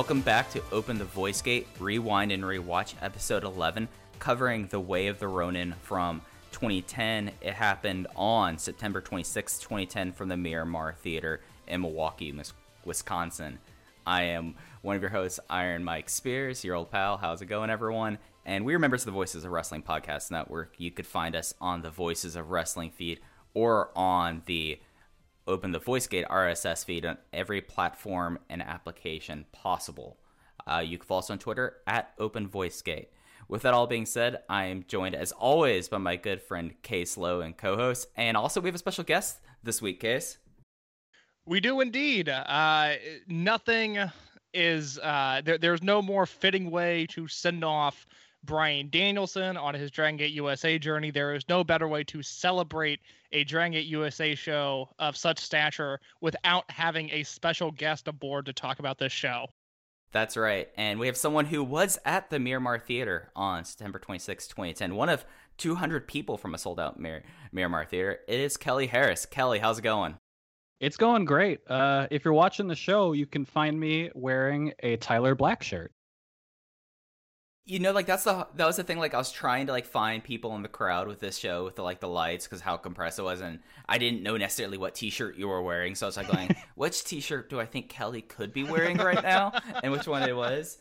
Welcome back to Open the Voice Gate, Rewind and Rewatch, episode 11, covering The Way of the Ronin from 2010. It happened on September 26, 2010, from the Miramar Theater in Milwaukee, Wisconsin. I am one of your hosts, Iron Mike Spears, your old pal. How's it going, everyone? And we are members of the Voices of Wrestling Podcast Network. You could find us on the Voices of Wrestling feed or on the Open the VoiceGate RSS feed on every platform and application possible. Uh, you can follow us on Twitter at Open VoiceGate. With that all being said, I am joined as always by my good friend Case Lowe and co-host, and also we have a special guest this week, Case. We do indeed. Uh, nothing is uh, there, there's no more fitting way to send off Bryan Danielson on his Dragon Gate USA journey. There is no better way to celebrate a Dragon Gate USA show of such stature without having a special guest aboard to talk about this show. That's right, and we have someone who was at the Miramar Theater on September 26, 2010. One of 200 people from a sold-out Mir- Miramar Theater. It is Kelly Harris. Kelly, how's it going? It's going great. Uh, if you're watching the show, you can find me wearing a Tyler Black shirt. You know, like that's the that was the thing. Like I was trying to like find people in the crowd with this show with the like the lights because how compressed it was, and I didn't know necessarily what T-shirt you were wearing. So I was like going, which T-shirt do I think Kelly could be wearing right now, and which one it was.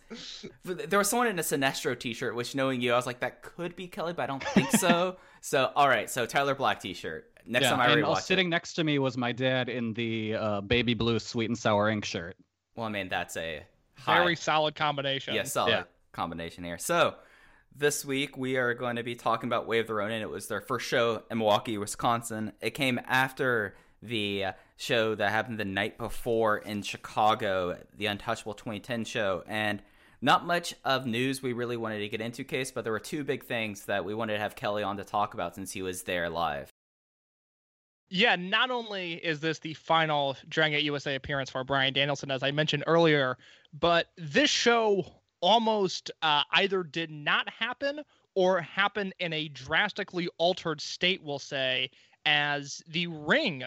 But There was someone in a Sinestro T-shirt, which knowing you, I was like that could be Kelly, but I don't think so. so all right, so Tyler Black T-shirt. Next yeah, time I and rewatch sitting it. next to me was my dad in the uh, baby blue Sweet and Sour Inc. shirt. Well, I mean that's a high, Very solid combination. yeah, solid Yeah. Combination here. So this week we are going to be talking about Way of the Ronin. It was their first show in Milwaukee, Wisconsin. It came after the show that happened the night before in Chicago, the Untouchable 2010 show, and not much of news we really wanted to get into, case, but there were two big things that we wanted to have Kelly on to talk about since he was there live. Yeah, not only is this the final Dragon Gate USA appearance for Bryan Danielson, as I mentioned earlier, but this show almost uh, either did not happen or happen in a drastically altered state, we'll say, as the ring,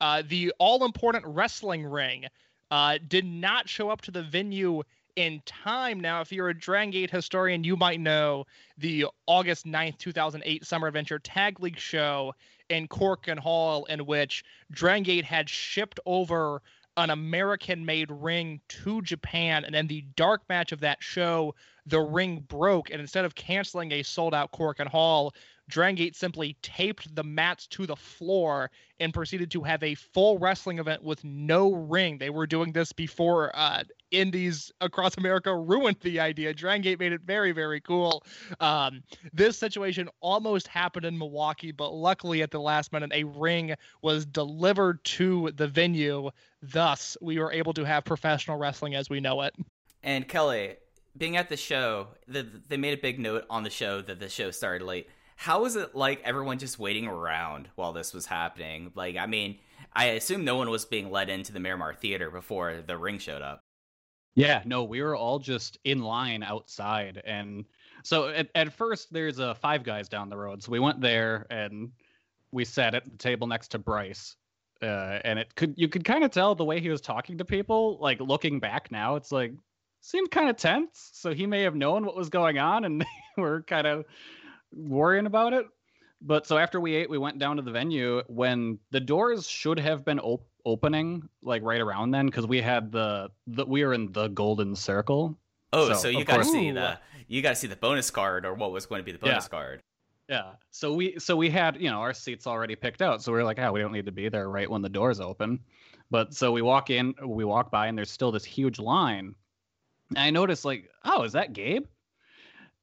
uh, the all important wrestling ring, uh, did not show up to the venue in time. Now, if you're a Dragon Gate historian, you might know the August 9th, 2008 Summer Adventure Tag League show in Korakuen Hall, in which Dragon Gate had shipped over an American made ring to Japan. And then the dark match of that show, the ring broke. And instead of canceling a sold out Korakuen Hall, Dragon Gate simply taped the mats to the floor and proceeded to have a full wrestling event with no ring. They were doing this before uh, indies across America ruined the idea. Dragon Gate made it very, very cool. Um, this situation almost happened in Milwaukee, but luckily at the last minute, a ring was delivered to the venue. Thus, we were able to have professional wrestling as we know it. And Kelly, being at the show, the, they made a big note on the show that the show started late. How was it like everyone just waiting around while this was happening? Like, I mean, I assume no one was being let into the Miramar Theater before the ring showed up. Yeah, no, we were all just in line outside. And so at, at first, there's a Five Guys down the road. So we went there and we sat at the table next to Bryce. Uh, and it could you could kind of tell the way he was talking to people. Like looking back now, it's like seemed kind of tense. So he may have known what was going on, and they were kind of worrying about it. But so after we ate, we went down to the venue when the doors should have been op- opening like right around then because we had the, the we were in the golden circle. Oh, So, so, you got to see the you got to see the bonus card or what was going to be the bonus Yeah. card. Yeah. So we so we had, you know, our seats already picked out. So we are like, oh, we don't need to be there right when the doors open. But so we walk in, we walk by and there's still this huge line. And I noticed like, oh, is that Gabe?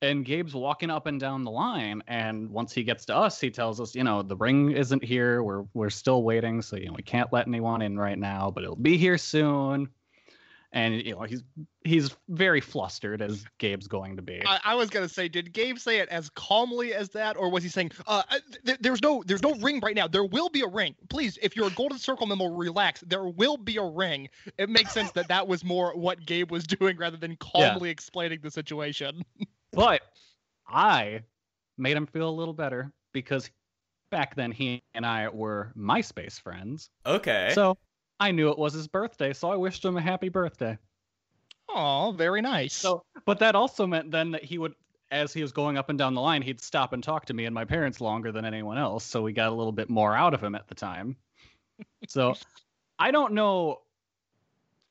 And Gabe's walking up and down the line. And once he gets to us, he tells us, you know, the ring isn't here. We're we're still waiting. So, you know, we can't let anyone in right now, but it'll be here soon. And you know, he's he's very flustered as Gabe's going to be. I, I was gonna say, did Gabe say it as calmly as that, or was he saying, uh, uh, th- "There's no, there's no ring right now. There will be a ring. Please, if you're a Golden Circle member, relax. There will be a ring." It makes sense that that was more what Gabe was doing rather than calmly explaining the situation. But I made him feel a little better because back then he and I were MySpace friends. Okay. So I knew it was his birthday, so I wished him a happy birthday. Oh, very nice. So, but that also meant then that he would, as he was going up and down the line, he'd stop and talk to me and my parents longer than anyone else. So we got a little bit more out of him at the time. So I don't know.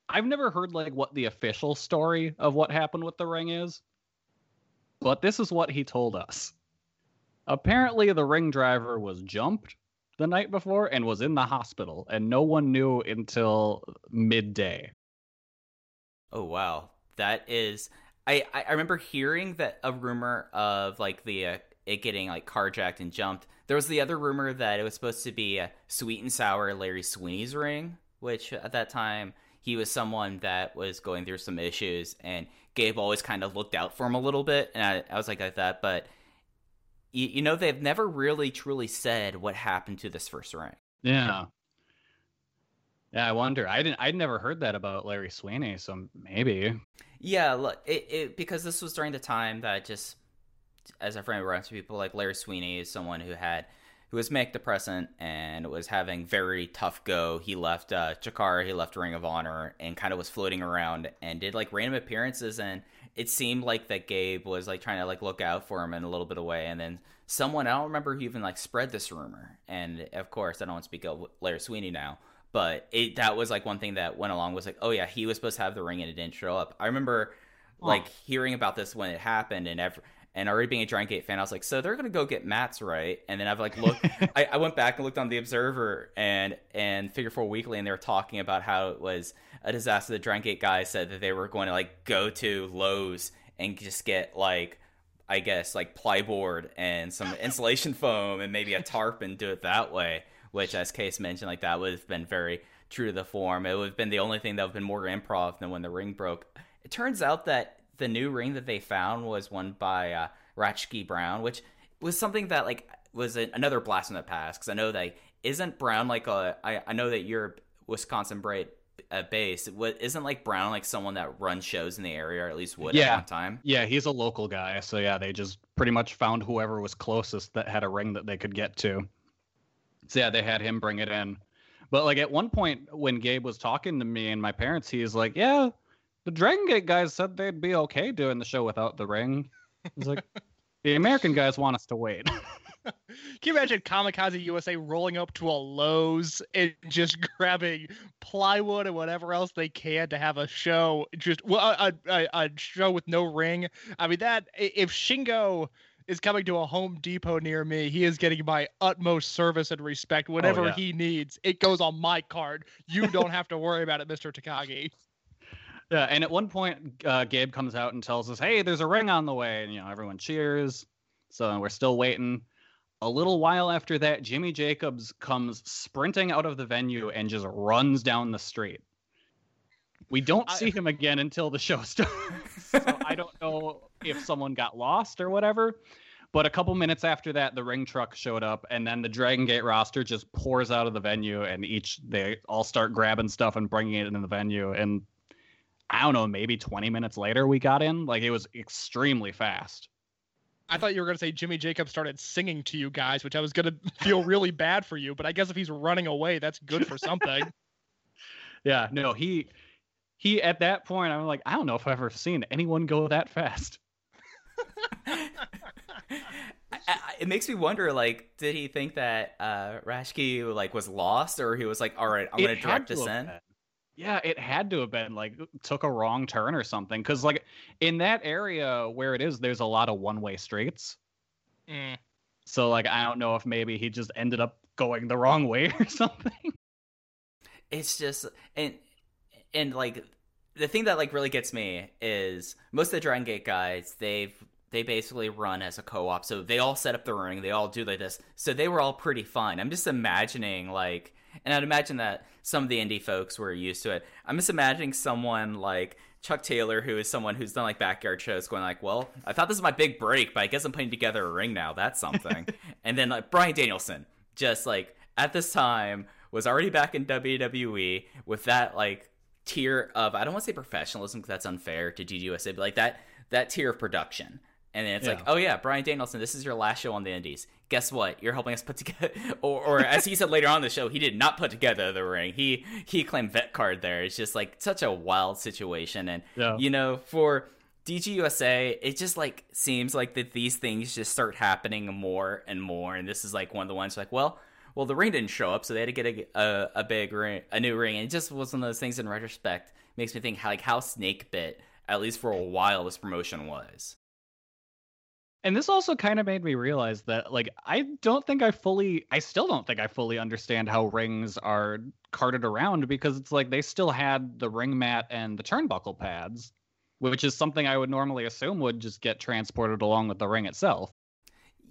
I've never heard like what the official story of what happened with the ring is, but this is what he told us. Apparently, the ring driver was jumped the night before and was in the hospital, and no one knew until midday. Oh wow, that is. I I remember hearing that a rumor of like the uh, it getting like carjacked and jumped. There was the other rumor that it was supposed to be a sweet and sour Larry Sweeney's ring, which at that time he was someone that was going through some issues, and Gabe always kind of looked out for him a little bit, and I, I was like like that, but. You, you know they've never really truly said what happened to this first ring. Yeah. Yeah, I wonder. I didn't. I'd never heard that about Larry Sweeney, so maybe. Yeah, look, it, it because this was during the time that just as a friend around to people like Larry Sweeney is someone who had who was manic depressant and was having very tough go. He left uh, Chikara, he left Ring of Honor, and kind of was floating around and did like random appearances. And it seemed like that Gabe was like trying to like look out for him in a little bit of way. And then someone I don't remember who even like spread this rumor. And of course, I don't want to speak of Larry Sweeney now. But it that was like one thing that went along was like, oh yeah, he was supposed to have the ring and it didn't show up. I remember like hearing about this when it happened and ever and already being a Dragon Gate fan, I was like, so they're gonna go get Matt's right. And then I've like looked I, I went back and looked on the Observer and and Figure Four Weekly and they were talking about how it was a disaster. The Dragon Gate guys said that they were going to like go to Lowe's and just get like I guess like plyboard and some insulation foam and maybe a tarp and do it that way. Which, as Case mentioned, like that would have been very true to the form. It would have been the only thing that would have been more improv than when the ring broke. It turns out that the new ring that they found was one by uh, Ratchke Brown, which was something that like was a, another blast in the past. Because I know that isn't Brown like a. I, I know that you're Wisconsin bra- uh, based. What isn't like Brown like someone that runs shows in the area, or at least would Yeah. at one time. Yeah, he's a local guy, so yeah, they just pretty much found whoever was closest that had a ring that they could get to. So yeah, they had him bring it in. But like at one point when Gabe was talking to me and my parents, he was like, "Yeah, the Dragon Gate guys said they'd be okay doing the show without the ring." He's like, "The American guys want us to wait." Can you imagine Kamikaze USA rolling up to a Lowe's and just grabbing plywood and whatever else they can to have a show? Just well, a, a, a show with no ring. I mean, that if Shingo is coming to a Home Depot near me, he is getting my utmost service and respect. Oh, whatever yeah. he needs, it goes on my card. You don't have to worry about it, Mister Takagi. Yeah, and at one point, uh, Gabe comes out and tells us, "Hey, there's a ring on the way," and you know everyone cheers. So we're still waiting. A little while after that, Jimmy Jacobs comes sprinting out of the venue and just runs down the street. We don't see him again until the show starts. so I don't know if someone got lost or whatever. But a couple minutes after that, the ring truck showed up, and then the Dragon Gate roster just pours out of the venue, and each they all start grabbing stuff and bringing it into the venue. And I don't know, maybe 20 minutes later we got in. Like it was extremely fast. I thought you were going to say Jimmy Jacobs started singing to you guys, which I was going to feel really bad for you. But I guess if he's running away, that's good for something. Yeah, no, he he at that point I'm like, I don't know if I've ever seen anyone go that fast. I, I, it makes me wonder like did he think that uh Rashki like was lost or he was like all right i'm It gonna direct this in been. Yeah, it had to have been like took a wrong turn or something. Cause like in that area where it is, there's a lot of one way streets. Mm. So like I don't know if maybe he just ended up going the wrong way or something. it's just and and like the thing that like really gets me is most of the Dragon Gate guys they've they basically run as a co-op so they all set up the ring they all do like this so they were all pretty fine i'm just imagining like and i'd imagine that some of the indie folks were used to it. I'm just imagining someone like chuck taylor who is someone who's done like backyard shows going like well i thought this was my big break but i guess i'm putting together a ring now. That's something. And then like bryan danielson just like at this time was already back in wwe with that like tier of I don't want to say professionalism because that's unfair to DGUSA, but like that that tier of production. And then it's like, oh yeah, Bryan Danielson, this is your last show on the Indies. Guess what? You're helping us put together, or, or as he said later on in the show, he did not put together the ring. He he claimed vet card there. It's just like such a wild situation, and Yeah. you know, for DGUSA, it just like seems like that these things just start happening more and more. And this is like one of the ones like, well, well, the ring didn't show up, so they had to get a a, a big ring, a new ring. And it just was one of those things. In retrospect, makes me think how, like how snake bit, at least for a while, this promotion was. And this also kind of made me realize that like I don't think I fully I still don't think I fully understand how rings are carted around because it's like they still had the ring mat and the turnbuckle pads, which is something I would normally assume would just get transported along with the ring itself.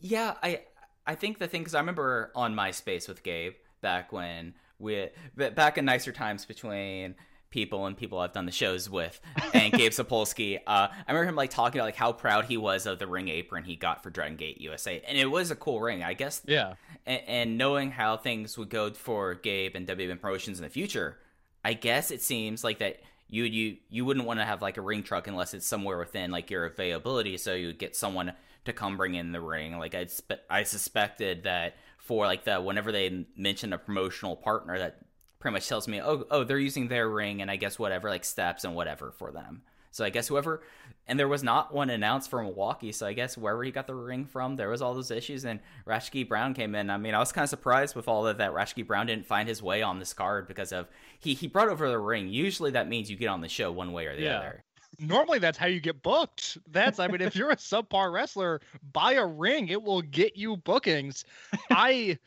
Yeah, I I think the thing because I remember on MySpace with Gabe back when we back in nicer times between people and people I've done the shows with and Gabe Sapolsky. Uh, I remember him like talking about like how proud he was of the ring apron he got for Dragon Gate USA, and it was a cool ring. I guess Yeah. and, and knowing how things would go for Gabe and WM Promotions in the future, I guess it seems like that you you you wouldn't want to have like a ring truck unless it's somewhere within like your availability. So you would get someone to come bring in the ring. Like I I suspected that for like the whenever they mentioned a promotional partner, that pretty much tells me oh oh they're using their ring and I guess whatever like steps and whatever for them. So I guess whoever, and there was not one announced for Milwaukee. So I guess wherever he got the ring from, there was all those issues. And Rashki Brown came in. I mean, I was kind of surprised with all of that. Rashki Brown didn't find his way on this card because of he he brought over the ring. Usually that means you get on the show one way or the Yeah. other. Normally, that's how you get booked. That's, I mean, if you're a subpar wrestler, buy a ring. It will get you bookings. I.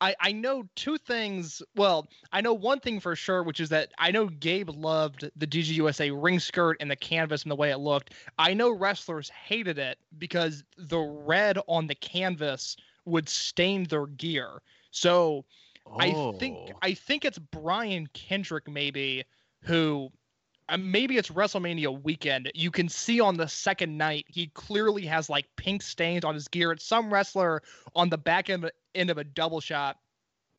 I, I know two things. Well, I know one thing for sure, which is that I know Gabe loved the DGUSA ring skirt and the canvas and the way it looked. I know wrestlers hated it because the red on the canvas would stain their gear. So I think Oh. I think it's Brian Kendrick maybe who uh, maybe it's WrestleMania weekend. You can see on the second night he clearly has like pink stains on his gear. It's some wrestler on the back end, end of a double shot.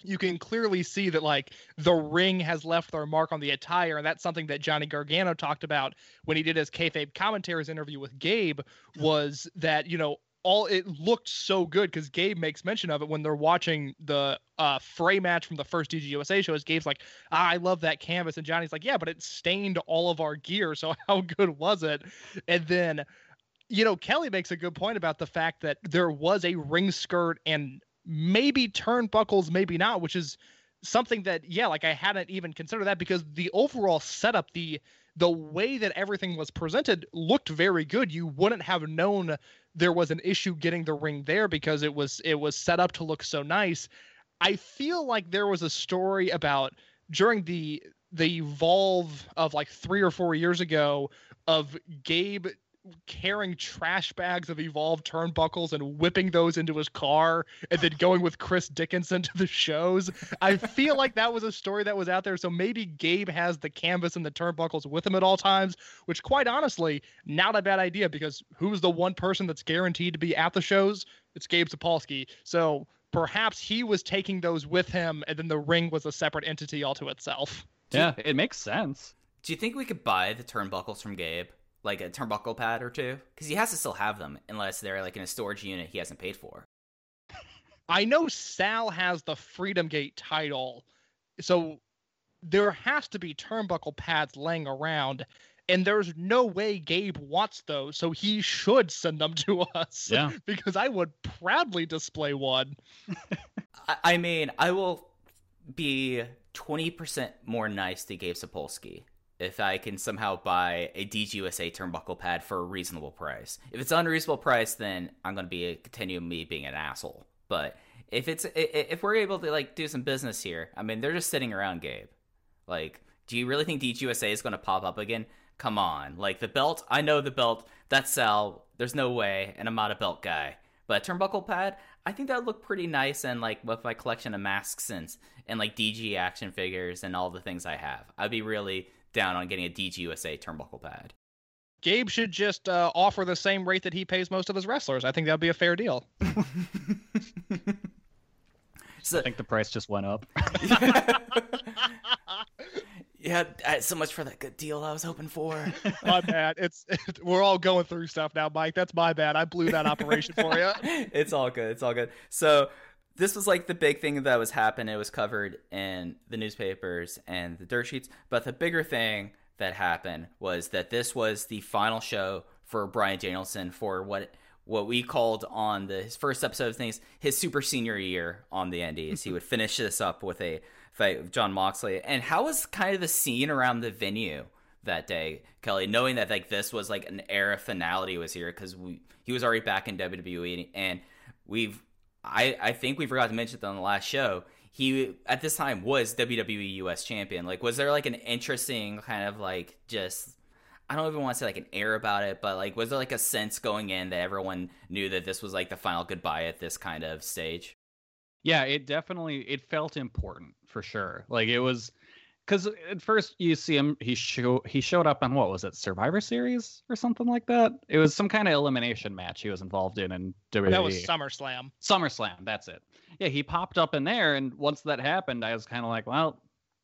You can clearly see that like the ring has left their mark on the attire, and that's something that Johnny Gargano talked about when he did his kayfabe commentaries interview with Gabe. Was that you know all it looked so good because Gabe makes mention of it when they're watching the uh, fray match from the first DGUSA show. Is Gabe's like, ah, I love that canvas, and Johnny's like, yeah, but it stained all of our gear. So how good was it? And then, you know, Kelly makes a good point about the fact that there was a ring skirt and maybe turnbuckles, maybe not, which is something that yeah, like I hadn't even considered that because the overall setup, the the way that everything was presented looked very good. You wouldn't have known there was an issue getting the ring there because it was it was set up to look so nice. I feel like there was a story about during the the evolve of like 3 or 4 years ago of Gabe carrying trash bags of evolved turnbuckles and whipping those into his car and then going with Chris Dickinson to the shows. I feel like that was a story that was out there. So maybe Gabe has the canvas and the turnbuckles with him at all times, which quite honestly, not a bad idea because who's the one person that's guaranteed to be at the shows? It's Gabe Sapolsky. So perhaps he was taking those with him and then the ring was a separate entity all to itself. Yeah, it makes sense. Do you think we could buy the turnbuckles from Gabe? Like a turnbuckle pad or two? Because he has to still have them unless they're like in a storage unit he hasn't paid for. I know Sal has the Freedom Gate title, so there has to be turnbuckle pads laying around, and there's no way Gabe wants those, so he should send them to us. Yeah. because I would proudly display one. I, I mean, I will be 20% more nice to Gabe Sapolsky if I can somehow buy a DGUSA turnbuckle pad for a reasonable price. If it's unreasonable price, then I'm going to be continue me being an asshole. But if it's if we're able to like do some business here, I mean, they're just sitting around, Gabe. Like, do you really think DGUSA is going to pop up again? Come on, like the belt. I know the belt. That's Sal. There's no way, and I'm not a belt guy. But a turnbuckle pad, I think that would look pretty nice, and like with my collection of masks and and like DG action figures and all the things I have, I'd be really down on getting a DGUSA turnbuckle pad. Gabe should just uh, offer the same rate that he pays most of his wrestlers. I think that'd be a fair deal. So I think the price just went up. yeah, uh, so much for that good deal I was hoping for. my bad. It's we're all going through stuff now, Mike. That's my bad. I blew that operation for you. it's all good. It's all good. So this was like the big thing that was happening. It was covered in the newspapers and the dirt sheets. But the bigger thing that happened was that this was the final show for Bryan Danielson for what what we called on the his first episode of things his super senior year on the Indies. he would finish this up with a fight with Jon Moxley. And how was kind of the scene around the venue? that day, Kelly, knowing that like this was like an era finality was here because he was already back in WWE and we've I I think we forgot to mention that on the last show. He at this time was WWE US champion. Like was there like an interesting kind of like just I don't even want to say like an air about it, but like was there like a sense going in that everyone knew that this was like the final goodbye at this kind of stage? Yeah, it definitely it felt important for sure. Like it was because at first you see him he show he showed up on what was it Survivor Series or something like that. It was some kind of elimination match he was involved in in WWE. That was SummerSlam. SummerSlam. That's it. Yeah, he popped up in there, and once that happened, I was kind of like, well,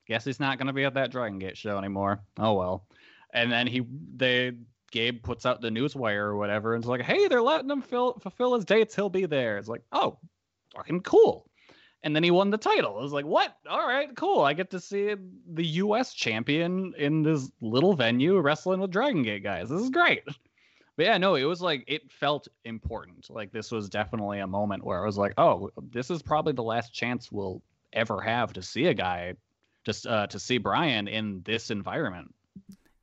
guess he's not going to be at that Dragon Gate show anymore. Oh well. And then he they Gabe puts out the newswire or whatever, and it's like, hey, they're letting him fill, fulfill his dates. He'll be there. It's like, oh, fucking cool. And then he won the title. I was like, what? All right, cool. I get to see the U.S. champion in this little venue wrestling with Dragon Gate guys. This is great. But yeah, no, it was like it felt important. Like this was definitely a moment where I was like, oh, this is probably the last chance we'll ever have to see a guy, just uh, to see Brian in this environment.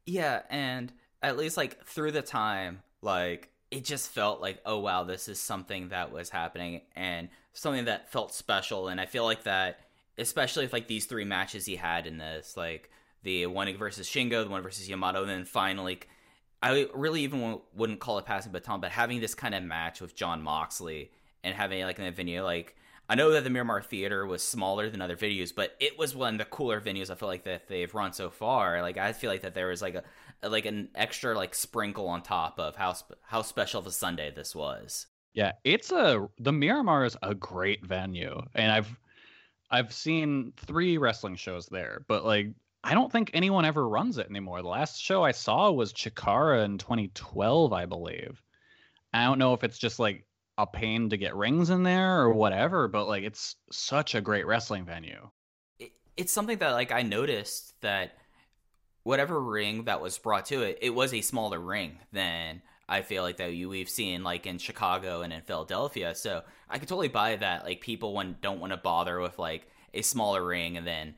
Yeah, and at least like through the time, like it just felt like, oh wow, this is something that was happening and something that felt special. And I feel like that, especially if like these three matches he had in this, like the one versus Shingo, the one versus Yamato, and then finally, I really even wouldn't call it passing baton, but having this kind of match with Jon Moxley and having like in the venue, like I know that the Miramar Theater was smaller than other venues, but it was one of the cooler venues I feel like that they've run so far. Like I feel like that there was like a like an extra like sprinkle on top of how sp- how special of a Sunday this was. Yeah, it's a the Miramar is a great venue, and I've I've seen three wrestling shows there, but like I don't think anyone ever runs it anymore. The last show I saw was Chikara in 2012, I believe. I don't know if it's just like a pain to get rings in there or whatever, but like it's such a great wrestling venue. It, it's something that like I noticed that whatever ring that was brought to it, it was a smaller ring than I feel like that you we've seen like in Chicago and in Philadelphia. So I could totally buy that. Like people when don't want to bother with like a smaller ring, and then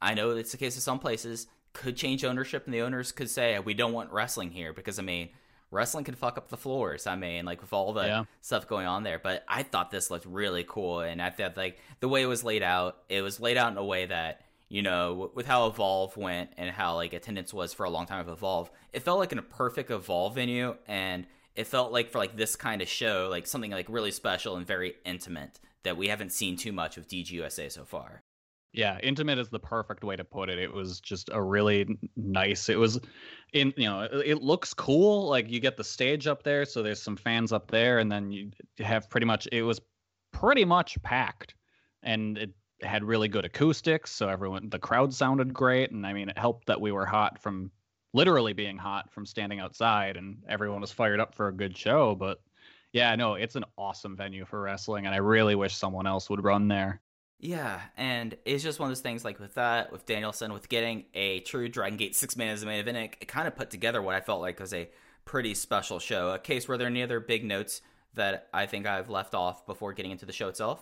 I know it's the case of some places could change ownership, and the owners could say we don't want wrestling here because I mean wrestling can fuck up the floors. I mean, like with all the Yeah. stuff going on there. But I thought this looked really cool, and I thought like the way it was laid out, it was laid out in a way that you know, with how Evolve went and how like attendance was for a long time of Evolve, it felt like in a perfect Evolve venue, and it felt like for like this kind of show, like something like really special and very intimate that we haven't seen too much of DGUSA so far. Yeah, intimate is the perfect way to put it. It was just a really nice. It was in you know, it, it looks cool. Like you get the stage up there, so there's some fans up there, and then you have pretty much it was pretty much packed, and it had really good acoustics, so everyone the crowd sounded great, and I mean it helped that we were hot from literally being hot from standing outside, and everyone was fired up for a good show. But yeah, no, it's an awesome venue for wrestling, and I really wish someone else would run there. Yeah, and it's just one of those things like with that, with Danielson, with getting a true Dragon Gate six man as a main event, it, it kind of put together what I felt like was a pretty special show. A case where there are any other big notes that I think I've left off before getting into the show itself.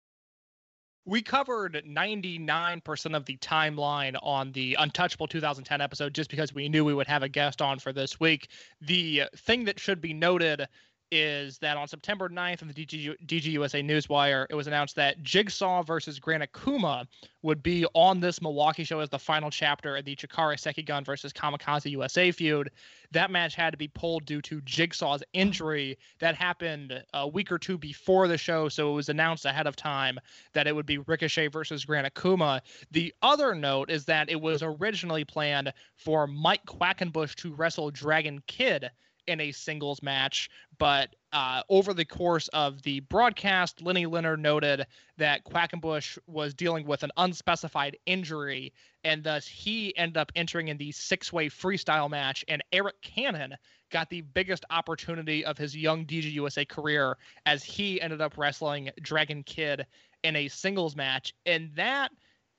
We covered 99% of the timeline on the Untouchable 2010 episode just because we knew we would have a guest on for this week. The thing that should be noted is that on September 9th in the DG, DGUSA Newswire, it was announced that Jigsaw versus Gran Akuma would be on this Milwaukee show as the final chapter of the Chikara Sekigun versus Kamikaze USA feud. That match had to be pulled due to Jigsaw's injury. That happened a week or two before the show, so it was announced ahead of time that it would be Ricochet versus Gran Akuma. The other note is that it was originally planned for Mike Quackenbush to wrestle Dragon Kid in a singles match. But uh, over the course of the broadcast, Lenny Leonard noted that Quackenbush was dealing with an unspecified injury, and thus he ended up entering in the six way freestyle match. And Eric Cannon got the biggest opportunity of his young DGUSA career as he ended up wrestling Dragon Kid in a singles match. And that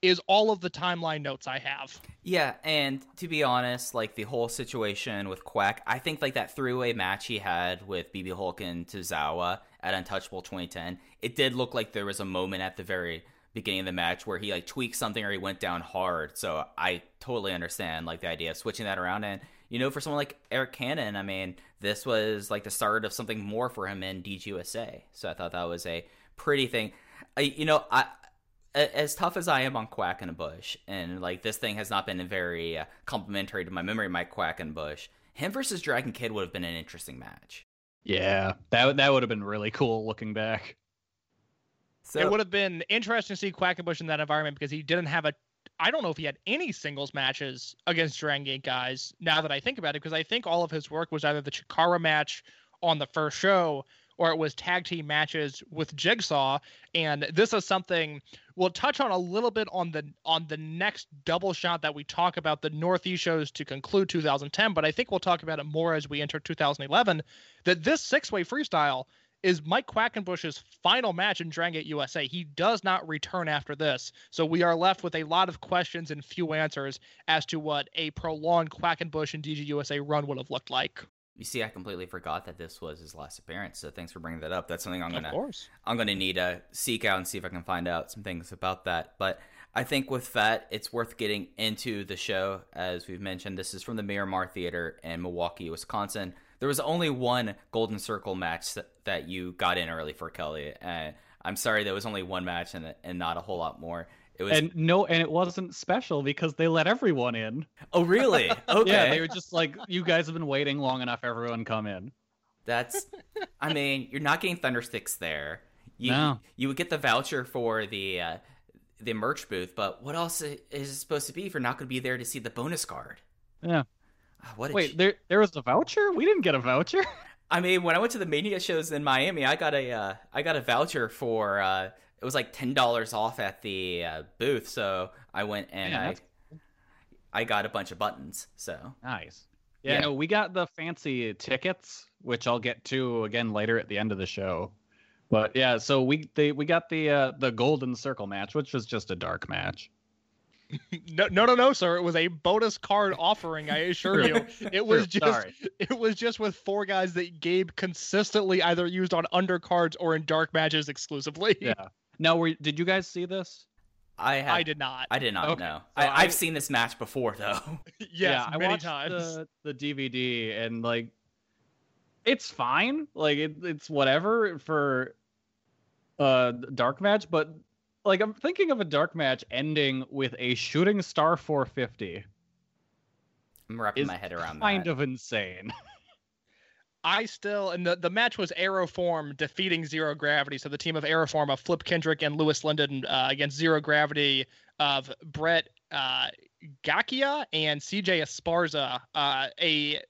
is all of the timeline notes I have. Yeah, and to be honest, like the whole situation with Quack, I think like that three-way match he had with BB Hulk and Tozawa at Untouchable 2010, it did look like there was a moment at the very beginning of the match where he like tweaked something or he went down hard. So I totally understand like the idea of switching that around and you know, for someone like Eric Cannon, I mean, this was like the start of something more for him in DGUSA. So I thought that was a pretty thing. I, you know, I as tough as I am on Quack and a Bush, and like this thing has not been very uh, complimentary to my memory, of Mike Bush. Him versus Dragon Kid would have been an interesting match. Yeah, that that would have been really cool looking back. So it would have been interesting to see Quackenbush in that environment because he didn't have a. I don't know if he had any singles matches against Dragon Gate guys. Now that I think about it, because I think all of his work was either the Chikara match on the first show or it was tag team matches with Jigsaw. And this is something we'll touch on a little bit on the on the next double shot that we talk about the Northeast shows to conclude 2010. But I think we'll talk about it more as we enter 2011. That this six way freestyle is Mike Quackenbush's final match in Dragon Gate USA. He does not return after this. So we are left with a lot of questions and few answers as to what a prolonged Quackenbush and DG USA run would have looked like. You see, I completely forgot that this was his last appearance. So thanks for bringing that up. That's something I'm gonna. I'm gonna need to seek out and see if I can find out some things about that. But I think with that, it's worth getting into the show. As we've mentioned, this is from the Miramar Theater in Milwaukee, Wisconsin. There was only one Golden Circle match that, that you got in early for Kelly. And I'm sorry, there was only one match and and not a whole lot more. It was And no, and it wasn't special because they let everyone in. oh really okay. Yeah, they were just like, you guys have been waiting long enough. Everyone come in. That's, I mean, you're not getting Thundersticks there. You, No. You would get the voucher for the uh, the merch booth, but what else is it supposed to be if you're not going to be there to see the bonus card? Yeah. Ah, What Wait, ch- there there was a voucher? We didn't get a voucher. I mean, when I went to the Mania shows in Miami, I got a uh, I got a voucher for uh, it was like ten dollars off at the uh, booth, so I went and Yeah, I that's- I got a bunch of buttons. So Nice. Yeah, Yeah. no, we got the fancy tickets, which I'll get to again later at the end of the show. But yeah, so we they we got the uh, the golden circle match, which was just a dark match. No, no, no, no, sir. It was a bonus card offering. I assure you, it was True, just sorry. it was just with four guys that Gabe consistently either used on undercards or in dark matches exclusively. Yeah. Now, were did you guys see this? I had, I did not. I did not Okay, know. so I, I- I've seen this match before though. yes, yeah, I watched times. the the DVD and like it's fine. Like it, it's whatever for a dark match, but like I'm thinking of a dark match ending with a shooting star 450. I'm wrapping my head around kind that. Kind of insane. I still and the, the match was Aeroform defeating Zero Gravity. So the team of Aeroform of Flip Kendrick and Louis Lyndon uh, against Zero Gravity of Brett uh, Gakiya and CJ Esparza. Uh, a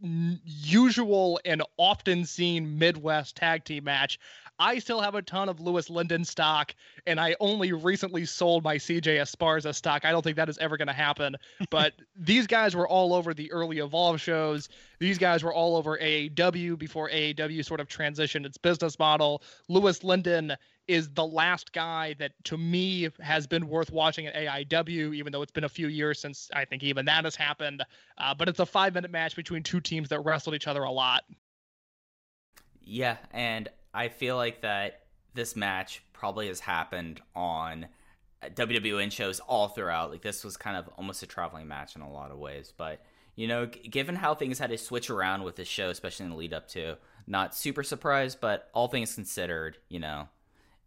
usual and often seen Midwest tag team match. I still have a ton of Louis Lyndon stock, and I only recently sold my CJ Esparza stock. I don't think that is ever going to happen. But these guys were all over the early Evolve shows. These guys were all over AAW before AAW sort of transitioned its business model. Louis Lyndon is the last guy that to me has been worth watching at AIW, even though it's been a few years since I think even that has happened. Uh, but it's a five minute match between two teams that wrestled each other a lot. Yeah, and I feel like that this match probably has happened on WWN shows all throughout. Like this was kind of almost a traveling match in a lot of ways, but you know, g- given how things had to switch around with the show, especially in the lead up to, not super surprised, but all things considered, you know,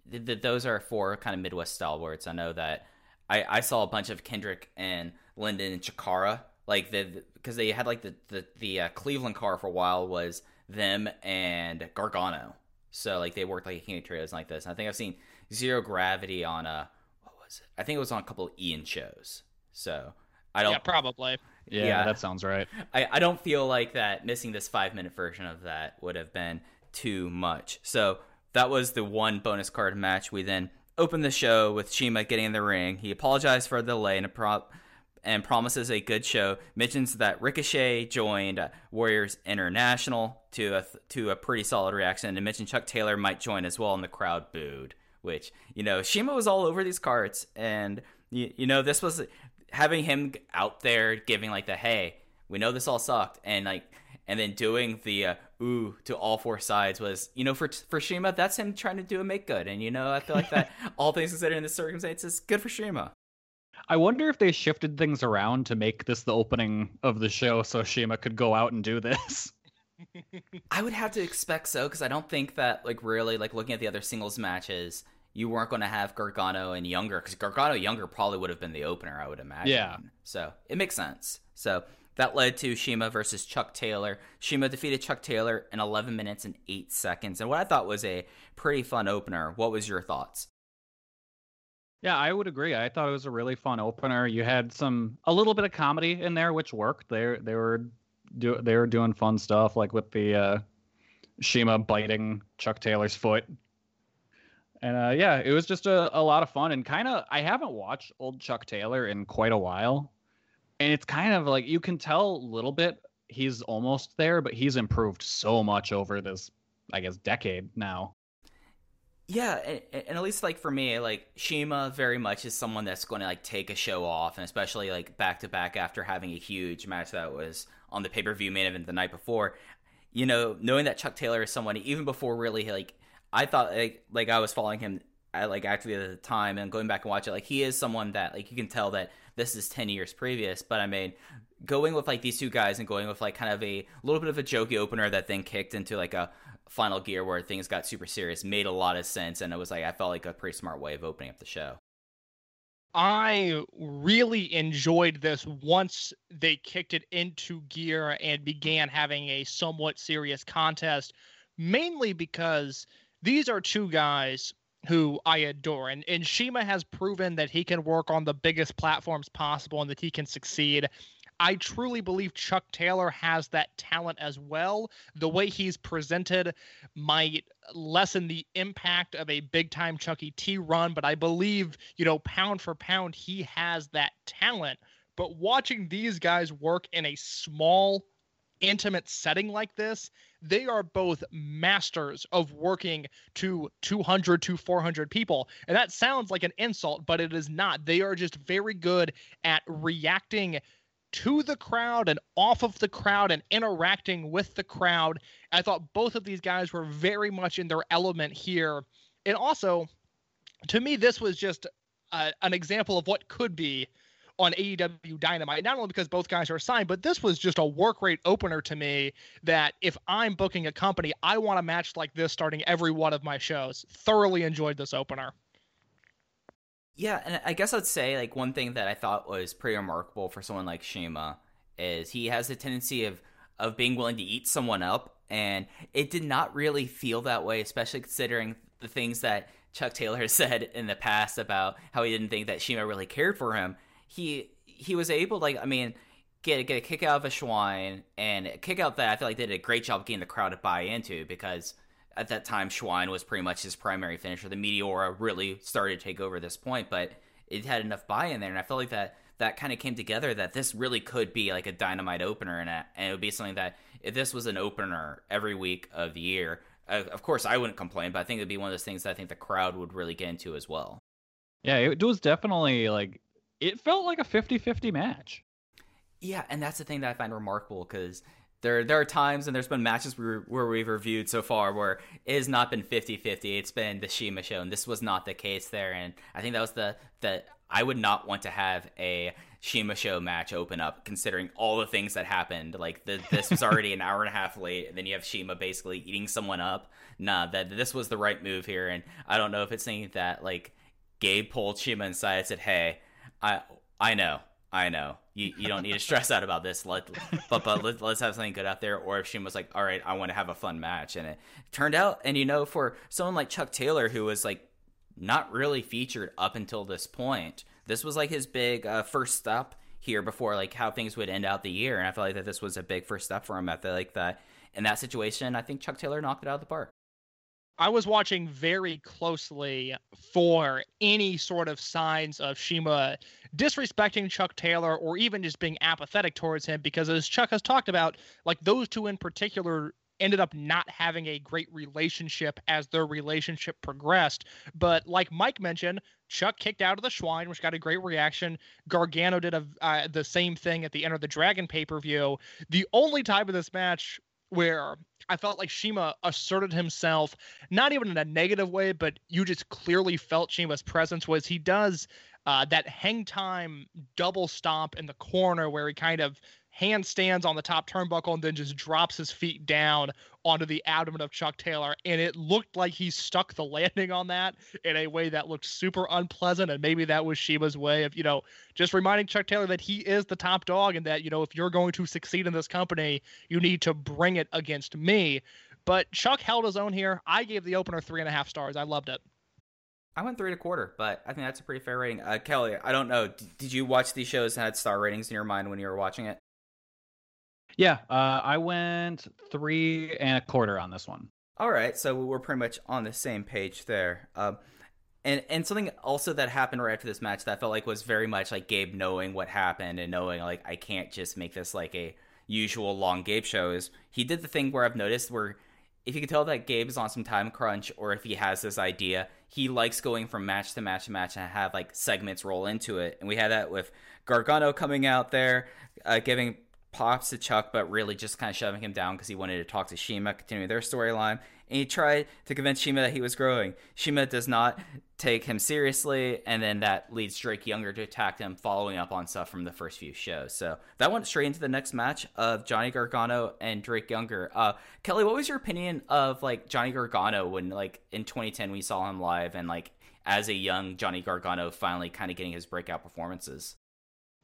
th- th- those are four kind of Midwest stalwarts. I know that I, I saw a bunch of Kendrick and Lyndon and Chikara, like the because they had like the the the uh, Cleveland car for a while was them and Gargano. So like they worked like a King of Trios like this. And I think I've seen Zero Gravity on a what was it? I think it was on a couple of Ian shows. So I don't Yeah, probably. Yeah, Yeah. that sounds right. I, I don't feel like that missing this five minute version of that would have been too much. So that was the one bonus card match. We then opened the show with CIMA getting in the ring. He apologized for the delay and a prop and promises a good show. Mentions that Ricochet joined uh, Warriors International to a to a pretty solid reaction, and mentioned Chuck Taylor might join as well, and the crowd booed. Which you know, CIMA was all over these cards, and you, you know this was having him out there giving like the hey, we know this all sucked, and like and then doing the uh, ooh to all four sides was you know for for CIMA that's him trying to do a make good, and you know I feel like that all things considered in the circumstances, good for CIMA. I wonder if they shifted things around to make this the opening of the show so CIMA could go out and do this. I would have to expect so because I don't think that like really like looking at the other singles matches, you weren't going to have Gargano and Younger because Gargano Younger probably would have been the opener, I would imagine. Yeah. So it makes sense. So that led to CIMA versus Chuck Taylor. CIMA defeated Chuck Taylor in 11 minutes and 8 seconds. And what I thought was a pretty fun opener. What was your thoughts? Yeah, I would agree. I thought it was a really fun opener. You had some a little bit of comedy in there, which worked. They they were do they were doing fun stuff like with the uh, CIMA biting Chuck Taylor's foot. And uh, yeah, it was just a, a lot of fun and kind of I haven't watched old Chuck Taylor in quite a while. And it's kind of like you can tell a little bit he's almost there, but he's improved so much over this I guess decade now. Yeah, and, and at least like for me, like CIMA very much is someone that's going to like take a show off, and especially like back to back after having a huge match that was on the pay per view main event the night before. You know, knowing that Chuck Taylor is someone even before really like I thought like like I was following him at, like actually at the time and going back and watch it, like he is someone that like you can tell that this is ten years previous. But I mean, going with like these two guys and going with like kind of a little bit of a jokey opener that then kicked into like a final gear where things got super serious made a lot of sense and it was like I felt like a pretty smart way of opening up the show. I really enjoyed this once they kicked it into gear and began having a somewhat serious contest, mainly because these are two guys who I adore. And, and CIMA has proven that he can work on the biggest platforms possible and that he can succeed. I truly believe Chuck Taylor has that talent as well. The way he's presented might lessen the impact of a big time Chucky T run, but I believe, you know, pound for pound, he has that talent. But watching these guys work in a small, intimate setting like this, they are both masters of working to 200 to 400 people. And that sounds like an insult, but it is not. They are just very good at reacting to the crowd and off of the crowd and interacting with the crowd. I thought both of these guys were very much in their element here. And also, to me, this was just uh, an example of what could be on AEW Dynamite. Not only because both guys are signed, but this was just a work rate opener to me that if I'm booking a company, I want a match like this starting every one of my shows. Thoroughly enjoyed this opener. Yeah, and I guess I'd say like one thing that I thought was pretty remarkable for someone like CIMA is he has a tendency of of being willing to eat someone up, and it did not really feel that way, especially considering the things that Chuck Taylor has said in the past about how he didn't think that CIMA really cared for him. He he was able, like, I mean, get get a kick out of a Schwein and a kick out that I feel like they did a great job getting the crowd to buy into because at that time Schwein was pretty much his primary finisher. The Meteora really started to take over this point, but it had enough buy in there, and I felt like that that kind of came together that this really could be like a dynamite opener, and, a, and it would be something that if this was an opener every week of the year, uh, of course I wouldn't complain, but I think it'd be one of those things that I think the crowd would really get into as well. Yeah, it was definitely like it felt like a 50-50 match. Yeah, and that's the thing that I find remarkable because there there are times and there's been matches where, we've reviewed so far where it has not been 50-50 it's been the CIMA show and this was not the case there. And i think that was the the i would not want to have a CIMA show match open up considering all the things that happened. Like the, this was already an hour and a half late and then you have CIMA basically eating someone up. Nah that this was the right move here and i don't know if it's saying that like gabe pulled CIMA inside and said hey i i know I know you, you don't need to stress out about this. Let but but let, us have something good out there. Or if she was like, all right, I want to have a fun match, and it turned out. And you know, for someone like Chuck Taylor, who was like not really featured up until this point, this was like his big uh, first step here before like how things would end out the year. And I felt like that this was a big first step for him. I feel like that in that situation, I think Chuck Taylor knocked it out of the park. I was watching very closely for any sort of signs of CIMA disrespecting Chuck Taylor or even just being apathetic towards him because as Chuck has talked about, like those two in particular ended up not having a great relationship as their relationship progressed. But like Mike mentioned, Chuck kicked out of the Schwein, which got a great reaction. Gargano did a, uh, the same thing at the end of the Dragon pay per view. The only time of this match where I felt like CIMA asserted himself, not even in a negative way, but you just clearly felt CIMA's presence was he does uh, that hang time double stomp in the corner where he kind of handstands on the top turnbuckle and then just drops his feet down onto the abdomen of Chuck Taylor. And it looked like he stuck the landing on that in a way that looked super unpleasant. And maybe that was CIMA's way of, you know, just reminding Chuck Taylor that he is the top dog and that, you know, if you're going to succeed in this company, you need to bring it against me. But Chuck held his own here. I gave the opener three and a half stars. I loved it. I went three and a quarter, but I think that's a pretty fair rating. Uh, Kelly, I don't know. D- did you watch these shows and had star ratings in your mind when you were watching it? Yeah, uh, I went three and a quarter on this one. All right, so we're pretty much on the same page there. Um, and and something also that happened right after this match that I felt like was very much like Gabe knowing what happened and knowing like I can't just make this like a usual long Gabe show is he did the thing where I've noticed where if you can tell that Gabe is on some time crunch or if he has this idea, he likes going from match to match to match and have like segments roll into it. And we had that with Gargano coming out there, uh, giving pops to Chuck, but really just kind of shoving him down because he wanted to talk to CIMA, continuing their storyline. And he tried to convince CIMA that he was growing. CIMA does not take him seriously, and then that leads Drake Younger to attack him, following up on stuff from the first few shows. So that went straight into the next match of Johnny Gargano and Drake Younger. Uh, Kelly, what was your opinion of like Johnny Gargano when like in 2010 we saw him live and like as a young Johnny Gargano finally kind of getting his breakout performances?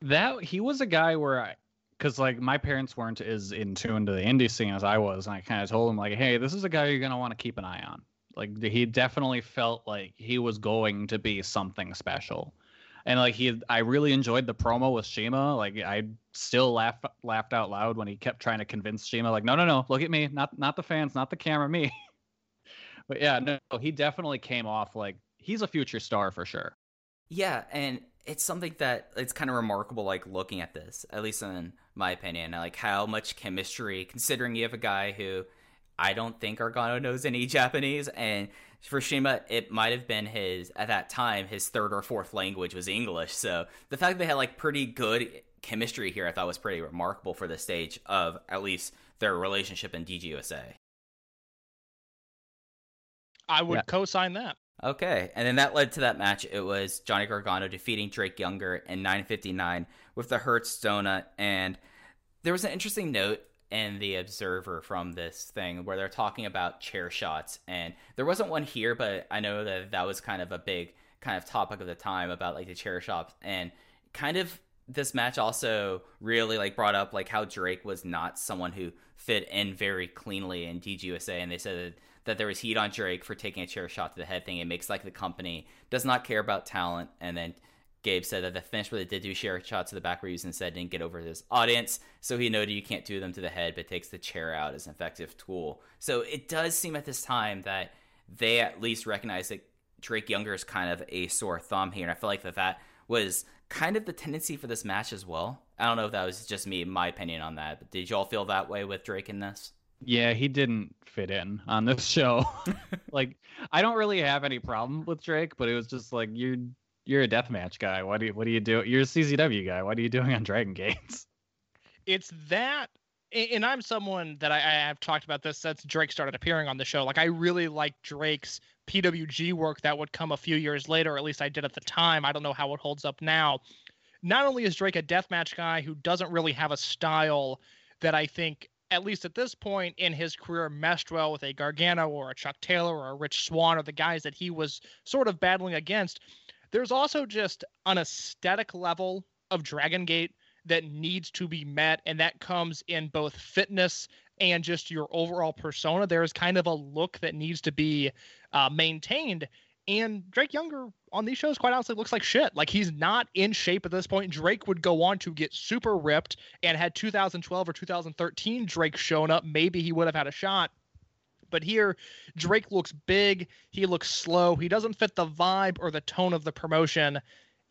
That he was a guy where I because like my parents weren't as in tune to the indie scene as I was, and I kind of told them like, "Hey, this is a guy you're gonna want to keep an eye on." Like he definitely felt like he was going to be something special, and like he, I really enjoyed the promo with CIMA. Like I still laughed laughed out loud when he kept trying to convince CIMA, like, "No, no, no, look at me, not not the fans, not the camera, me." but yeah, no, he definitely came off like he's a future star for sure. Yeah, and it's something that it's kind of remarkable like looking at this at least in my opinion like how much chemistry considering you have a guy who i don't think gargano knows any japanese and for CIMA it might have been his at that time his third or fourth language was english so the fact that they had like pretty good chemistry here i thought was pretty remarkable for the stage of at least their relationship in dgusa I would Yeah. co-sign that. Okay, and then that led to that match. It was Johnny Gargano defeating Drake Younger in 9:59 with the Hurts Donut, and there was an interesting note in the Observer from this thing where they're talking about chair shots, and there wasn't one here, but I know that that was kind of a big kind of topic of the time about like the chair shots and kind of this match also really like brought up like how Drake was not someone who fit in very cleanly in DGUSA and they said that, that there was heat on Drake for taking a chair shot to the head thing. It makes like the company does not care about talent and then Gabe said that the finish where they did do chair shots to the back where he instead didn't get over his audience, so he noted you can't do them to the head, but takes the chair out as an effective tool. So it does seem at this time that they at least recognize that Drake Younger is kind of a sore thumb here, and I feel like that that was kind of the tendency for this match as well. I don't know if that was just me, my opinion on that, but did y'all feel that way with Drake in this? Yeah, he didn't fit in on this show. like, I don't really have any problem with Drake, but it was just like you're you're a deathmatch guy. What do you what do you do? You're a CZW guy. What are you doing on Dragon Gates? it's that and i'm someone that I, I have talked about this since drake started appearing on the show like i really like drake's pwg work that would come a few years later or at least i did at the time i don't know how it holds up now not only is drake a deathmatch guy who doesn't really have a style that i think at least at this point in his career meshed well with a gargano or a chuck taylor or a rich swann or the guys that he was sort of battling against there's also just an aesthetic level of dragon gate that needs to be met and that comes in both fitness and just your overall persona. There's kind of a look that needs to be uh, maintained. And drake younger on these shows quite honestly looks like shit. Like he's not in shape at this point. Drake would go on to get super ripped and had 2012 or 2013 drake shown up. Maybe he would have had a shot but here drake looks big he looks slow he doesn't fit the vibe or the tone of the promotion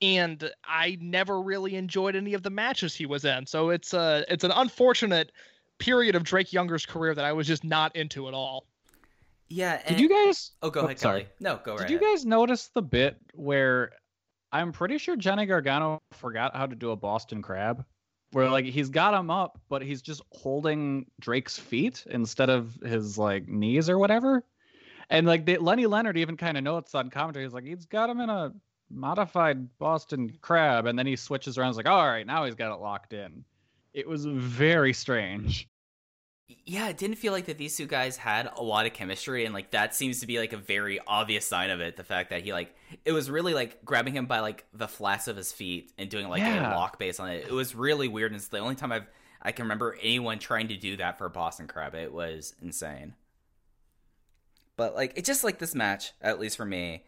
and I never really enjoyed any of the matches he was in. So it's a it's an unfortunate period of Drake Younger's career that I was just not into at all. Yeah. Did you guys? Oh, go oh, ahead, sorry. Kelly. No, go right Did you ahead. guys notice the bit where I'm pretty sure Johnny Gargano forgot how to do a Boston Crab? Where like he's got him up, but he's just holding Drake's feet instead of his like knees or whatever. And like they, Lenny Leonard even kind of notes on commentary, he's like he's got him in a modified Boston Crab, and then he switches around. He's like, all right, now he's got it locked in. It was very strange. Yeah, it didn't feel like that these two guys had a lot of chemistry, and like that seems to be like a very obvious sign of it. The fact that he like it was really like grabbing him by like the flats of his feet and doing like Yeah. a lock base on it. It was really weird, and it's the only time I've I can remember anyone trying to do that for a Boston Crab. It was insane. But like it just like this match, at least for me,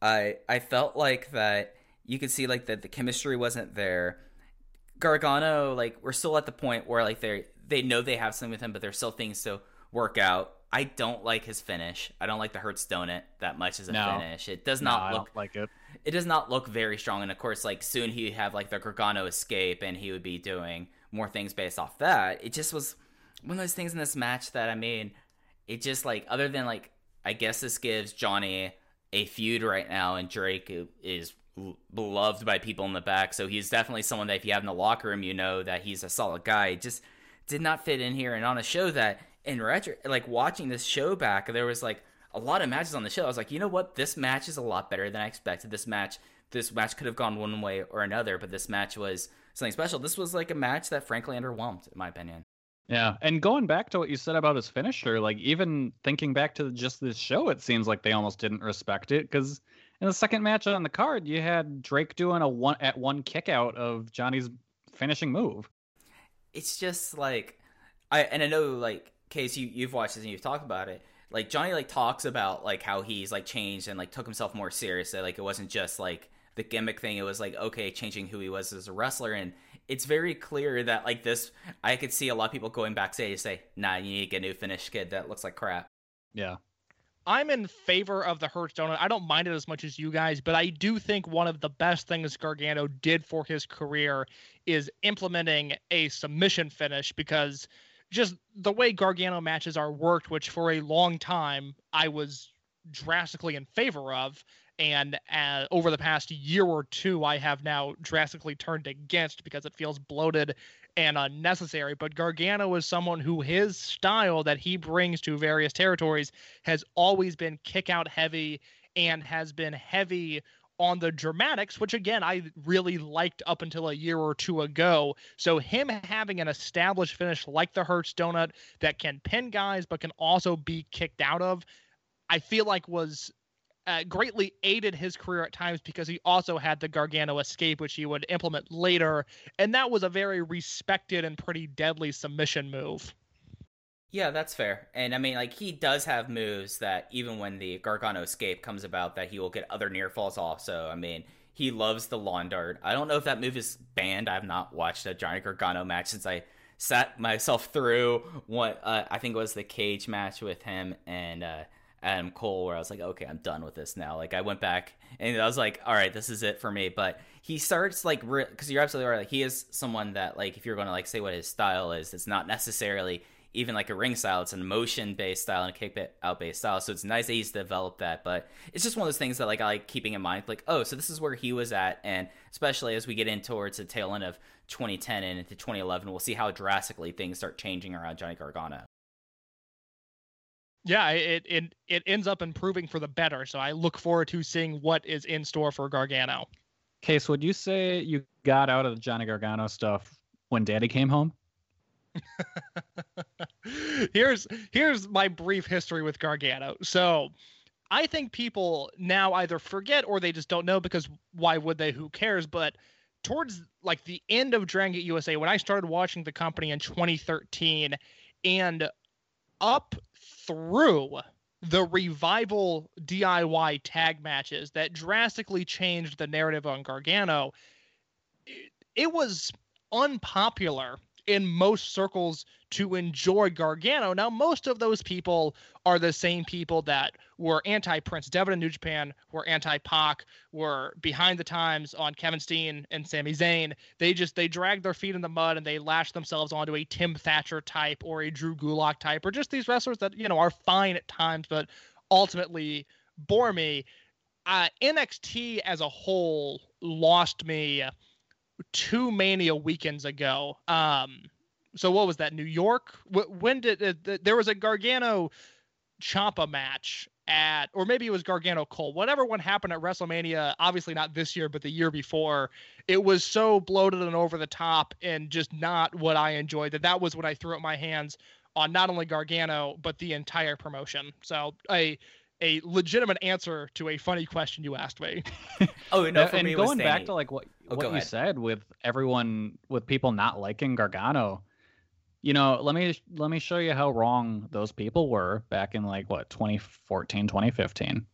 I I felt like that you could see like that the chemistry wasn't there. Gargano, like we're still at the point where like they they know they have something with him, but there's still things to work out. I don't like his finish. I don't like the Hurts donut that much as a No. finish. It does No, not I look like it. it does not look very strong. And of course, like soon he'd have like the Gargano escape, and he would be doing more things based off that. It just was one of those things in this match that I mean, it just like other than like I guess this gives Johnny a feud right now, and Drake is beloved by people in the back, so he's definitely someone that if you have in the locker room, you know that he's a solid guy. Just did not fit in here, and on a show that in retro, like watching this show back, there was like a lot of matches on the show. I was like, you know what, this match is a lot better than I expected. This match, this match could have gone one way or another, but this match was something special. This was like a match that frankly underwhelmed, in my opinion. Yeah, and going back to what you said about his finisher, like even thinking back to just this show, it seems like they almost didn't respect it because in the second match on the card, you had Drake doing a one at one kick out of Johnny's finishing move. it's just like I and I know like Case you you've watched this and you've talked about it. Like Johnny like talks about like how he's like changed and like took himself more seriously. Like it wasn't just like the gimmick thing. It was like okay, changing who he was as a wrestler and it's very clear that like this I could see a lot of people going backstage to say, "Nah, you need to get a new finish kid that looks like crap." Yeah. I'm in favor of the Hurts donut. I don't mind it as much as you guys, but I do think one of the best things Gargano did for his career is implementing a submission finish because just the way Gargano matches are worked, which for a long time I was drastically in favor of. And uh, over the past year or two, I have now drastically turned against because it feels bloated and unnecessary. But Gargano is someone who his style that he brings to various territories has always been kick out heavy and has been heavy on the dramatics, which again I really liked up until a year or two ago. So him having an established finish like the Hurts donut that can pin guys but can also be kicked out of, I feel like was uh, greatly aided his career at times because he also had the Gargano escape, which he would implement later, and that was a very respected and pretty deadly submission move. Yeah, that's fair. And I mean, like he does have moves that even when the Gargano escape comes about, that he will get other near falls off. So I mean, he loves the lawn dart. I don't know if that move is banned. I've not watched a Johnny Gargano match since I sat myself through what uh, I think was the cage match with him and uh, Adam Cole, where I was like, okay, I'm done with this now. Like I went back and I was like, all right, this is it for me. But he starts like because you're absolutely right. Like he is someone that like if you're going to like say what his style is, it's not necessarily even like a ring style. It's an emotion based style and a kick out based style. So it's nice that he's developed that. But it's just one of those things that like I like keeping in mind. Like, oh, so this is where he was at, and especially as we get in towards the tail end of 2010 and into 2011, we'll see how drastically things start changing around Johnny Gargano. Yeah, it it it ends up improving for the better. So I look forward to seeing what is in store for Gargano. Case, would you say you got out of the Johnny Gargano stuff when Daddy came home? here's here's my brief history with Gargano. So I think people now either forget or they just don't know because why would they? Who cares? But towards like the end of Dragon Gate USA, when I started watching the company in 2013, and up through the revival DIY tag matches that drastically changed the narrative on Gargano, it, it was unpopular in most circles to enjoy Gargano. Now, most of those people are the same people that were anti Prince Devitt in New Japan, were anti Pac, were behind the times on Kevin Steen and Sami Zayn. They just they dragged their feet in the mud and they lashed themselves onto a Tim Thatcher type or a Drew Gulak type, or just these wrestlers that you know are fine at times, but ultimately bore me. Uh, NXT as a whole lost me two Mania weekends ago. Um, so what was that? New York? When did uh, there was a Gargano Ciampa match at, or maybe it was Gargano Cole. Whatever one happened at WrestleMania, obviously not this year, but the year before. It was so bloated and over the top, and just not what I enjoyed. That that was when I threw up my hands on not only Gargano but the entire promotion. So a a legitimate answer to a funny question you asked me. oh no, for and me going back to like what Oh, what you ahead. said with everyone with people not liking Gargano. You know, let me let me show you how wrong those people were back in like what 2014, 2015.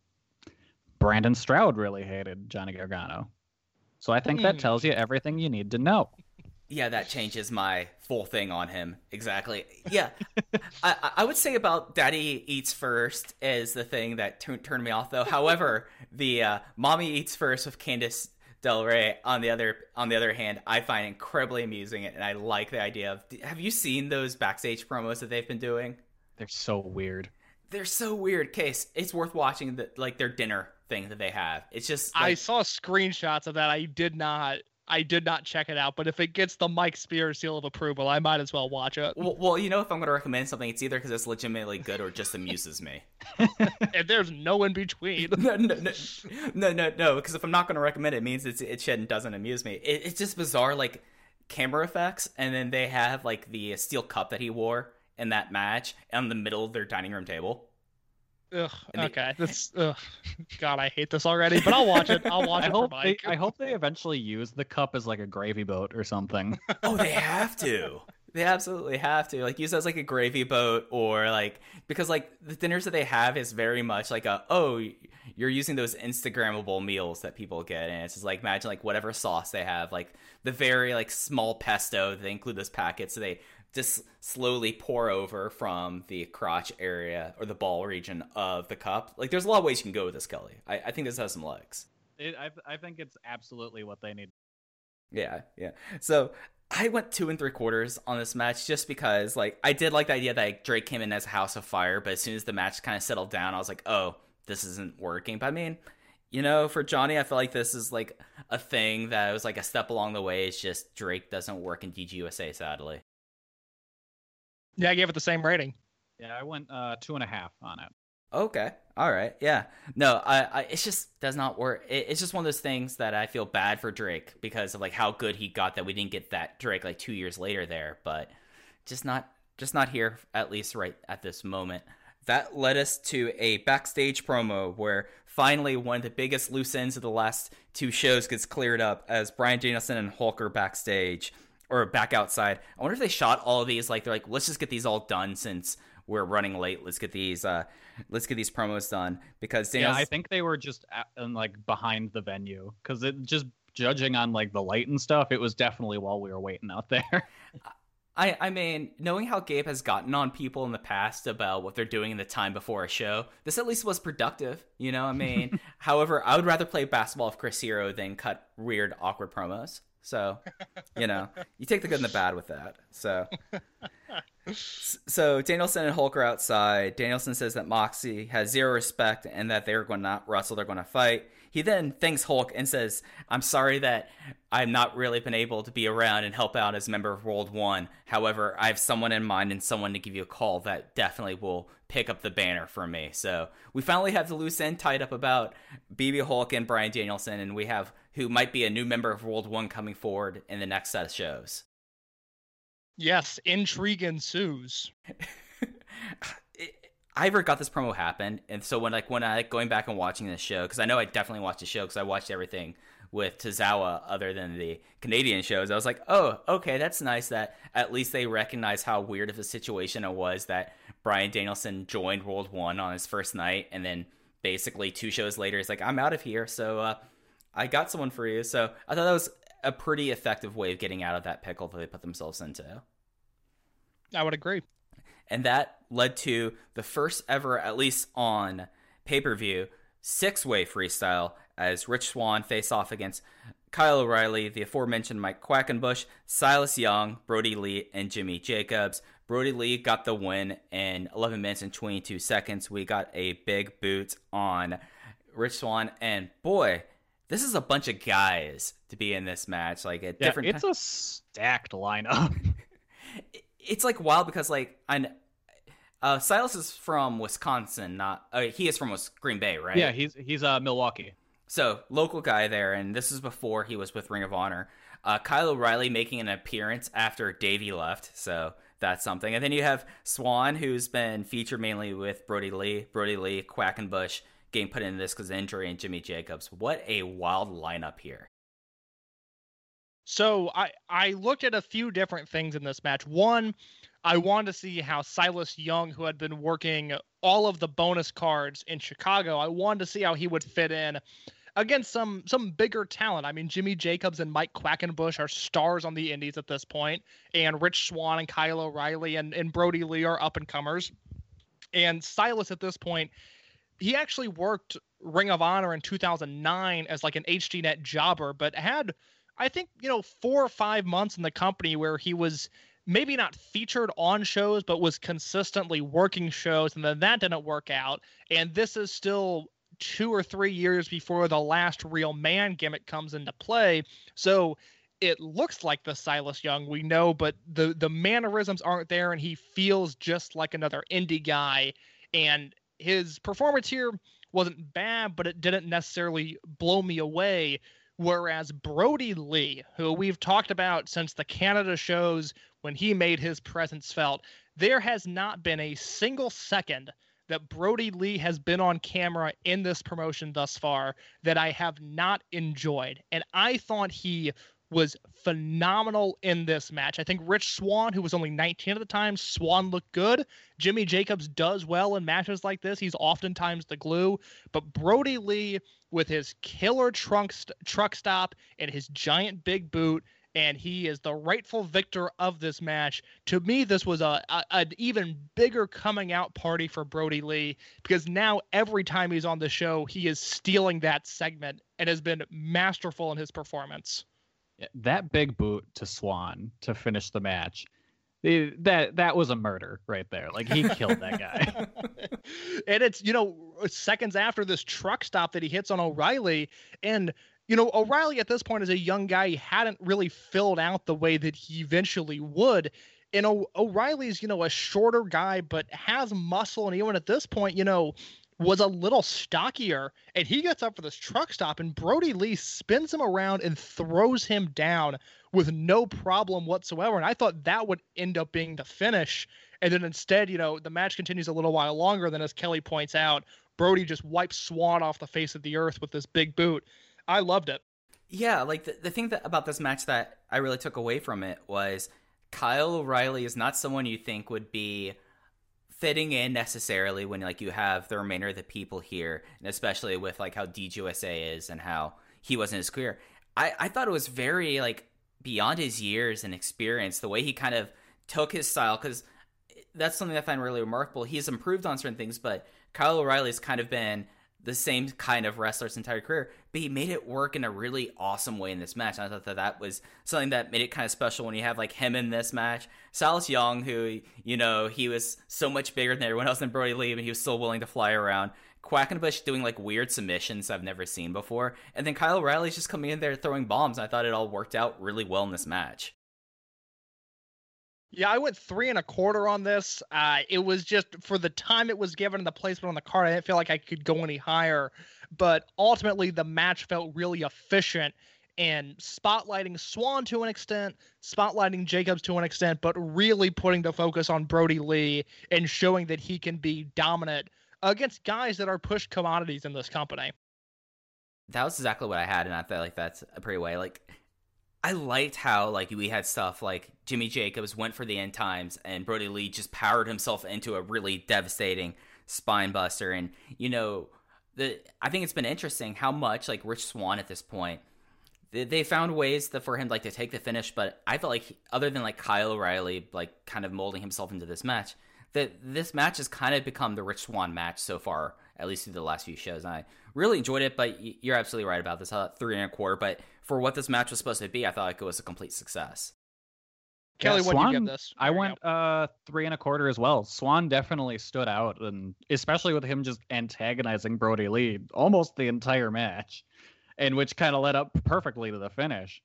Brandon Stroud really hated Johnny Gargano. So I think that Hmm. tells you everything you need to know. Yeah, that changes my full thing on him. Exactly. Yeah, I, I- I would say about Daddy Eats First is the thing that tu- turned me off, though. However, the uh, Mommy Eats First with Candice LeRae, on the other on the other hand, I find incredibly amusing, it, and I like the idea of. Have you seen those backstage promos that they've been doing? They're so weird. They're so weird. Case, it's worth watching the like their dinner thing that they have. It's just I saw screenshots of that. I did not. I did not check it out, but if it gets the Mike Spears seal of approval, I might as well watch it. well, well, you know, if I'm going to recommend something, it's either because it's legitimately good or just amuses me. and there's no in between. no, no, no, no, no, no. Because if I'm not going to recommend it, it means it's it should doesn't amuse me. It, it's just bizarre, like camera effects, and then they have like the steel cup that he wore in that match on the middle of their dining room table. Ugh, And the- okay, this. Ugh, God, I hate this already. But I'll watch it. I'll watch I it for hope they, I hope they eventually use the cup as like a gravy boat or something. Oh, they have to. They absolutely have to. Like use it as like a gravy boat or like because like the dinners that they have is very much like a oh you're using those Instagrammable meals that people get and it's just like imagine like whatever sauce they have like the very like small pesto they include those packets so they just slowly pour over from the crotch area or the ball region of the cup. Like there's a lot of ways you can go with this, Kelly. I, I think this has some legs. It, I, I think it's absolutely what they need. Yeah, yeah. So I went two and three quarters on this match just because, like, I did like the idea that like, Drake came in as a House of Fire, but as soon as the match kind of settled down, I was like, oh, this isn't working. But I mean, you know, for Johnny, I feel like this is like a thing that was like a step along the way. It's just Drake doesn't work in DGUSA, sadly. Yeah, I gave it the same rating. Yeah, I went uh, two and a half on it. Okay. All right. Yeah. No, I, I it's just does not work. It, it's just one of those things that I feel bad for Drake because of like how good he got that we didn't get that Drake like 2 years later there, but just not just not here at least right at this moment. that led us to a backstage promo where finally one of the biggest loose ends of the last two shows gets cleared up as Bryan Danielson and Hulk are backstage or back outside. I wonder if they shot all of these like they're like, let's just get these all done since we're running late. Let's get these uh let's get these promos done because Yeah, I think they were just at, and like behind the venue because it just judging on like the light and stuff, it was definitely while we were waiting out there. I, I mean, knowing how Gabe has gotten on people in the past about what they're doing in the time before a show, this at least was productive. You know, I mean, however, I would rather play basketball with Chris Hero than cut weird, awkward promos. So, you know, you take the good and the bad with that. So, so Danielson and Hulk are outside. Danielson says that Moxie has zero respect and that they're going to not wrestle, they're going to fight. He then thanks Hulk and says, I'm sorry that I've not really been able to be around and help out as a member of World One. However, I have someone in mind and someone to give you a call that definitely will pick up the banner for me. So we finally have the loose end tied up about BB Hulk and Bryan Danielson, and we have who might be a new member of World One coming forward in the next set of shows. Yes, intrigue ensues. I ever got this promo happen, and so when like when I going back and watching this show because I know I definitely watched the show because I watched everything with Tozawa other than the Canadian shows. I was like, oh, okay, that's nice that at least they recognize how weird of a situation it was that Bryan Danielson joined World One on his first night, and then basically two shows later, he's like, I'm out of here, so uh, I got someone for you. So I thought that was a pretty effective way of getting out of that pickle that they put themselves into. I would agree. and that led to the first ever, at least on pay per view, six way freestyle as Rich Swann face off against Kyle O'Reilly, the aforementioned Mike Quackenbush, Silas Young, Brodie Lee, and Jimmy Jacobs. Brodie Lee got the win in 11 minutes and 22 seconds. We got a big boot on Rich Swann, and boy, this is a bunch of guys to be in this match. Like at Yeah, different, it's a stacked lineup. it's like wild because like I, uh, Silas is from Wisconsin, not uh, he is from Green Bay, right? Yeah, he's he's uh Milwaukee. So local guy there, and this is before he was with Ring of Honor. Uh, Kyle O'Reilly making an appearance after Davey left, so that's something. And then you have Swann, who's been featured mainly with Brodie Lee, Brodie Lee, Quackenbush, getting put in this because injury, and Jimmy Jacobs. What a wild lineup here. So I I looked at a few different things in this match. One, I wanted to see how Silas Young, who had been working all of the bonus cards in Chicago, I wanted to see how he would fit in against some some bigger talent. I mean, Jimmy Jacobs and Mike Quackenbush are stars on the Indies at this point, and Rich Swann and Kyle O'Reilly and, and Brodie Lee are up and comers. And Silas at this point, he actually worked Ring of Honor in 2009 as like an HDNet jobber, but had I think you know four or five months in the company where he was maybe not featured on shows, but was consistently working shows, and then that didn't work out. And this is still two or three years before the last real man gimmick comes into play. So it looks like the Silas Young we know, but the the mannerisms aren't there, and he feels just like another indie guy. And his performance here wasn't bad, but it didn't necessarily blow me away. Whereas Brodie Lee, who we've talked about since the Canada shows when he made his presence felt, there has not been a single second that Brodie Lee has been on camera in this promotion thus far that I have not enjoyed. And I thought he was phenomenal in this match. I think Rich Swann, who was only 19 at the time, Swann looked good. Jimmy Jacobs does well in matches like this. He's oftentimes the glue. But Brodie Lee, with his killer trunk st- truck stop and his giant big boot, and he is the rightful victor of this match. To me, this was a, a an even bigger coming out party for Brodie Lee because now every time he's on the show, he is stealing that segment and has been masterful in his performance. Yeah, That big boot to Swann to finish the match. eh, That that was a murder right there. Like he killed that guy. and it's you know seconds after this truck stop that he hits on O'Reilly, and you know O'Reilly at this point is a young guy. He hadn't really filled out the way that he eventually would. And o- O'Reilly's you know a shorter guy, but has muscle, and even at this point, you know. Was a little stockier, and he gets up for this truck stop, and Brodie Lee spins him around and throws him down with no problem whatsoever. And I thought that would end up being the finish. And then instead, you know, the match continues a little while longer. Then, as Kelly points out, Brodie just wipes Swann off the face of the earth with this big boot. I loved it. Yeah, like the, the thing that about this match that I really took away from it was Kyle O'Reilly is not someone you think would be fitting in necessarily when like you have the remainder of the people here, and especially with like how DGUSA is and how he wasn't as career. I, I thought it was very like beyond his years and experience, the way he kind of took his style, because that's something I find really remarkable. He's improved on certain things, but Kyle O'Reilly's kind of been the same kind of wrestler his entire career, but he made it work in a really awesome way in this match. And I thought that that was something that made it kind of special when you have like him in this match. Silas Young, who, you know, he was so much bigger than everyone else in Brodie Lee, but he was still willing to fly around. Quackenbush doing like weird submissions I've never seen before. And then Kyle O'Reilly's just coming in there throwing bombs. I thought it all worked out really well in this match. Yeah, I went three and a quarter on this. Uh, it was just for the time it was given and the placement on the card, I didn't feel like I could go any higher. But ultimately, the match felt really efficient and spotlighting Swann to an extent, spotlighting Jacobs to an extent, but really putting the focus on Brodie Lee and showing that he can be dominant against guys that are push commodities in this company. That was exactly what I had, and I felt like that's a pretty way. Like, I liked how like we had stuff like Jimmy Jacobs went for the end times, and Brodie Lee just powered himself into a really devastating spine buster, and you know the I think it's been interesting how much like Rich Swann at this point they, they found ways that for him like to take the finish, but I felt like he- other than like Kyle O'Reilly like kind of molding himself into this match, that this match has kind of become the Rich Swann match so far, at least through the last few shows. And I really enjoyed it, but you're absolutely right about this. Thought three and a quarter, but for what this match was supposed to be, I thought like it was a complete success. Kelly, Yeah, what do you Swann- give this? I There you went uh three and a quarter as well. Swann definitely stood out, and especially with him just antagonizing Brodie Lee almost the entire match, and which kind of led up perfectly to the finish.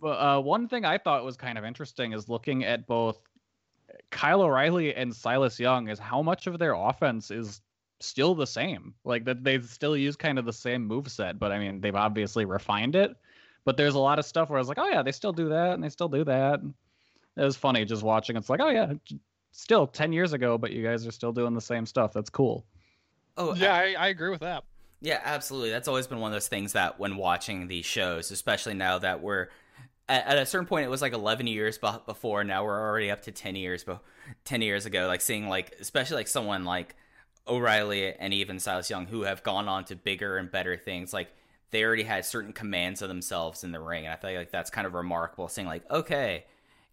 But uh, one thing I thought was kind of interesting is looking at both Kyle O'Reilly and Silas Young is how much of their offense is still the same. Like that they still use kind of the same move set, but I mean they've obviously refined it. But there's a lot of stuff where I was like, oh yeah, they still do that and they still do that. It was funny just watching. It's like, oh yeah, still ten years ago, but you guys are still doing the same stuff. That's cool. Oh, Yeah, I, I agree with that. Yeah, absolutely. That's always been one of those things that when watching these shows, especially now that we're at, at a certain point, it was like 11 years before. Now we're already up to 10 years, but 10 years ago, like seeing like, especially like someone like O'Reilly and even Silas Young who have gone on to bigger and better things. Like they already had certain commands of themselves in the ring. And I feel like that's kind of remarkable seeing like, okay,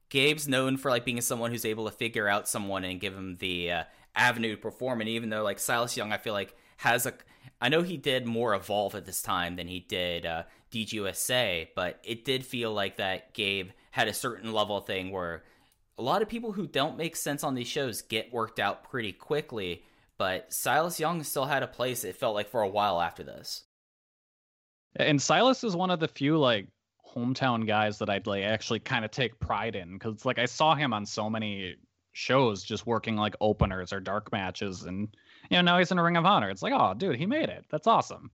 Gabe's known for like being someone who's able to figure out someone and give him the uh, avenue to perform. And even though like Silas Young, I feel like has a, I know he did more evolve at this time than he did uh, DGUSA, but it did feel like that Gabe had a certain level thing where a lot of people who don't make sense on these shows get worked out pretty quickly. But Silas Young still had a place. It felt like for a while after this. And Silas is one of the few like hometown guys that I'd like actually kind of take pride in because like I saw him on so many shows just working like openers or dark matches, and you know now he's in a Ring of Honor. It's like, oh, dude, he made it. That's awesome.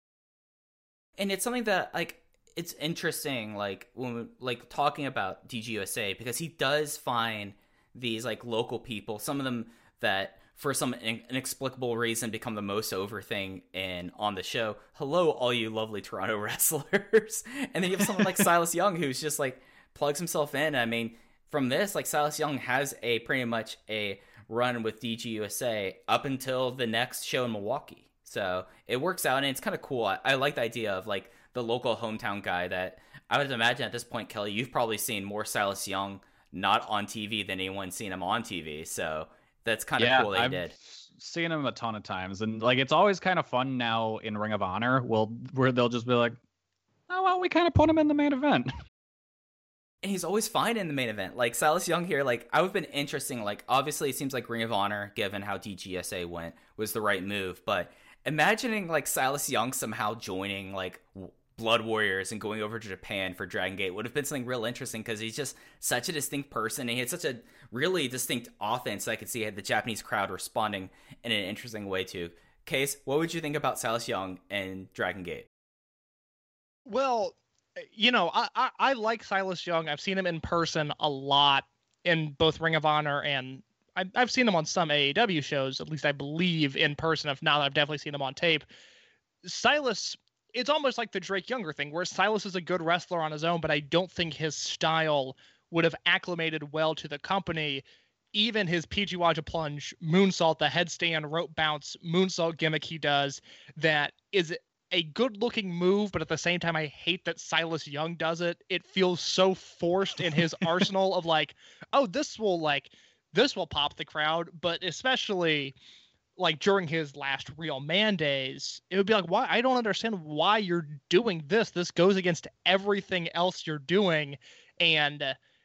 and it's something that like it's interesting like when we, like talking about DGUSA because he does find these like local people some of them that for some inexplicable reason become the most over thing in on the show hello all you lovely Toronto wrestlers and then you have someone like Silas Young who's just like plugs himself in I mean from this like Silas Young has a pretty much a run with DGUSA up until the next show in Milwaukee so it works out and it's kind of cool. I, I like the idea of like the local hometown guy that I would imagine at this point, Kelly, you've probably seen more Silas Young not on TV than anyone seen him on TV. So that's kind of cool they I've did. seen him a ton of times, and like it's always kind of fun now in Ring of Honor. Well, where they'll just be like, oh well, we kind of put him in the main event. And he's always fine in the main event. Like Silas Young here, like I would have been interesting. Like obviously it seems like Ring of Honor, given how DGUSA went, was the right move. But imagining like Silas Young somehow joining like Blood Warriors and going over to Japan for Dragon Gate would have been something real interesting because he's just such a distinct person and he had such a really distinct offense that I could see the Japanese crowd responding in an interesting way to. Case, what would you think about Silas Young and Dragon Gate? Well, you know, I, I I like Silas Young. I've seen him in person a lot in both Ring of Honor and I, I've seen him on some AEW shows, at least I believe in person. If not, I've definitely seen him on tape. Silas, it's almost like the Drake Younger thing, where Silas is a good wrestler on his own, but I don't think his style would have acclimated well to the company. Even his PG Waja plunge, moonsault, the headstand, rope bounce, moonsault gimmick he does, that is a good looking move, but at the same time, I hate that Silas Young does it. It feels so forced in his arsenal of like, oh, this will like, this will pop the crowd, but especially like during his last real man days, it would be like, why? I don't understand why you're doing this. This goes against everything else you're doing. And,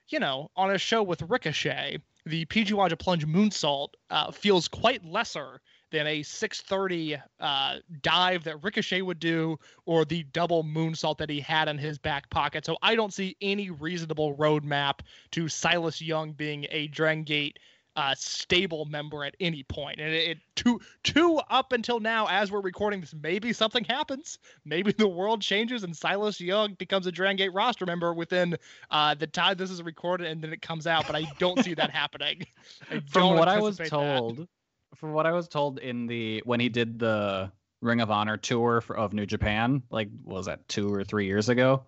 you know, on a show with Ricochet, the PG Waja plunge moonsault uh, feels quite lesser than a 630 uh, dive that Ricochet would do or the double moonsault that he had in his back pocket. So I don't see any reasonable roadmap to Silas Young being a Dragon Gate uh, stable member at any point. And it, it two two up until now, as we're recording this, maybe something happens. Maybe the world changes and Silas Young becomes a Dragon Gate roster member within uh, the time this is recorded and then it comes out. But I don't see that happening. From what I was anticipate that. told, from what I was told in the when he did the Ring of Honor tour for, of New Japan, like what was that two or three years ago?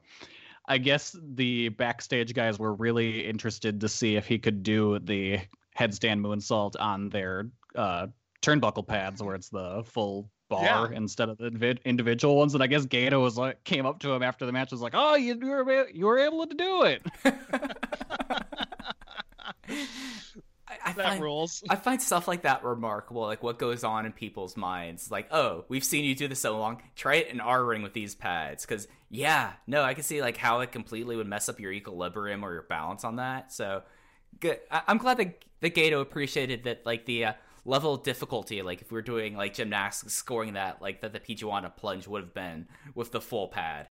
I guess the backstage guys were really interested to see if he could do the headstand moonsault on their uh, turnbuckle pads, where it's the full bar Yeah. instead of the invi- individual ones. And I guess Gato was like came up to him after the match, was like, "Oh, you were able- you were able to do it." I, I That find, rules. I find stuff like that remarkable, like what goes on in people's minds. Like, oh, we've seen you do this so long. Try it in our ring with these pads, because yeah, no, I can see like how it completely would mess up your equilibrium or your balance on that. So, good. I- I'm glad that that Gato appreciated that, like the uh, level of difficulty. Like if we were doing like gymnastics, scoring that, like that the Pijuana plunge would have been with the full pad.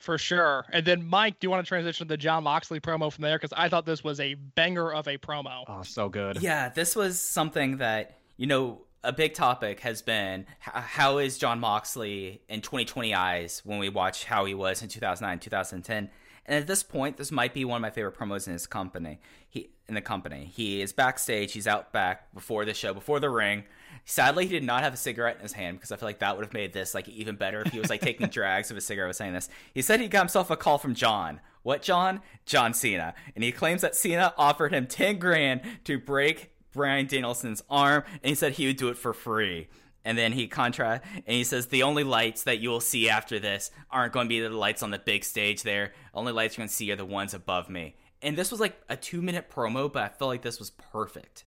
For sure. And then, Mike, do you want to transition to the Jon Moxley promo from there? Because I thought this was a banger of a promo. Oh, so good. Yeah, this was something that, you know, a big topic has been how is Jon Moxley in 2020 eyes when we watch how he was in 2009, 2010. And at this point, this might be one of my favorite promos in his company. He in the company. He is backstage, he's out back before the show, before the ring. Sadly, he did not have a cigarette in his hand because I feel like that would have made this like even better if he was like taking drags of a cigarette was saying this. He said he got himself a call from John. What John? John Cena. And he claims that Cena offered him 10 grand to break Bryan Danielson's arm and he said he would do it for free. And then he contra and he says the only lights that you will see after this aren't going to be the lights on the big stage there. Only lights you're going to see are the ones above me. And this was like a two minute promo, but I felt like this was perfect.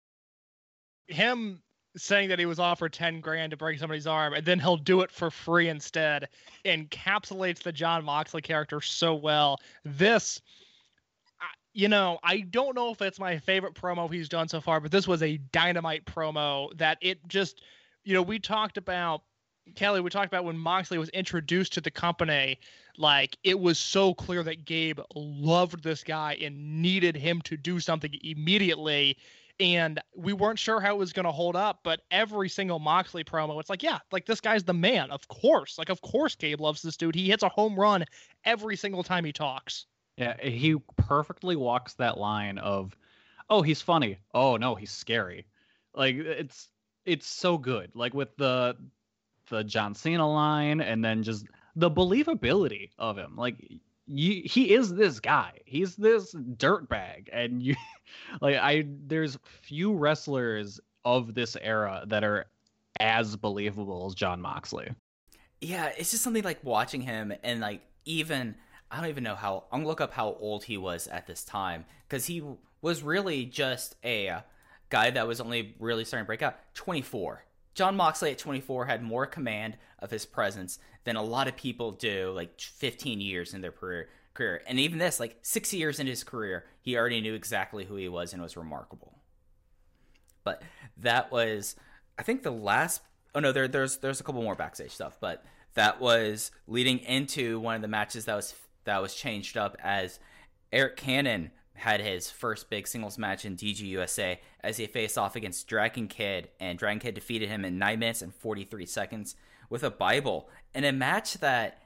Him saying that he was offered 10 grand to break somebody's arm and then he'll do it for free instead encapsulates the Jon Moxley character so well. This you know, I don't know if it's my favorite promo he's done so far, but this was a dynamite promo that it just, you know, we talked about Kelly, we talked about when Moxley was introduced to the company, like it was so clear that Gabe loved this guy and needed him to do something immediately. And we weren't sure how it was going to hold up, but every single Moxley promo, it's like, yeah, like this guy's the man. Of course. Like, of course, Gabe loves this dude. He hits a home run every single time he talks. Yeah, he perfectly walks that line of, oh, he's funny. Oh no, he's scary. Like it's it's so good. Like with the the John Cena line, and then just the believability of him. Like you, he is this guy. He's this dirtbag, and you, like I, there's few wrestlers of this era that are as believable as Jon Moxley. Yeah, it's just something like watching him and like even I don't even know how I'm gonna look up how old he was at this time because he was really just a guy that was only really starting to break out. 24. Jon Moxley at 24 had more command of his presence than a lot of people do, like 15 years in their career. Career, and even this, like six years in his career, he already knew exactly who he was and was remarkable. But that was, I think, the last. Oh no, there, there's there's a couple more backstage stuff, but that was leading into one of the matches that was that was changed up as Arik Cannon had his first big singles match in DGUSA as he faced off against Dragon Kid, and Dragon Kid defeated him in 9 minutes and 43 seconds with a Bible. In a match that,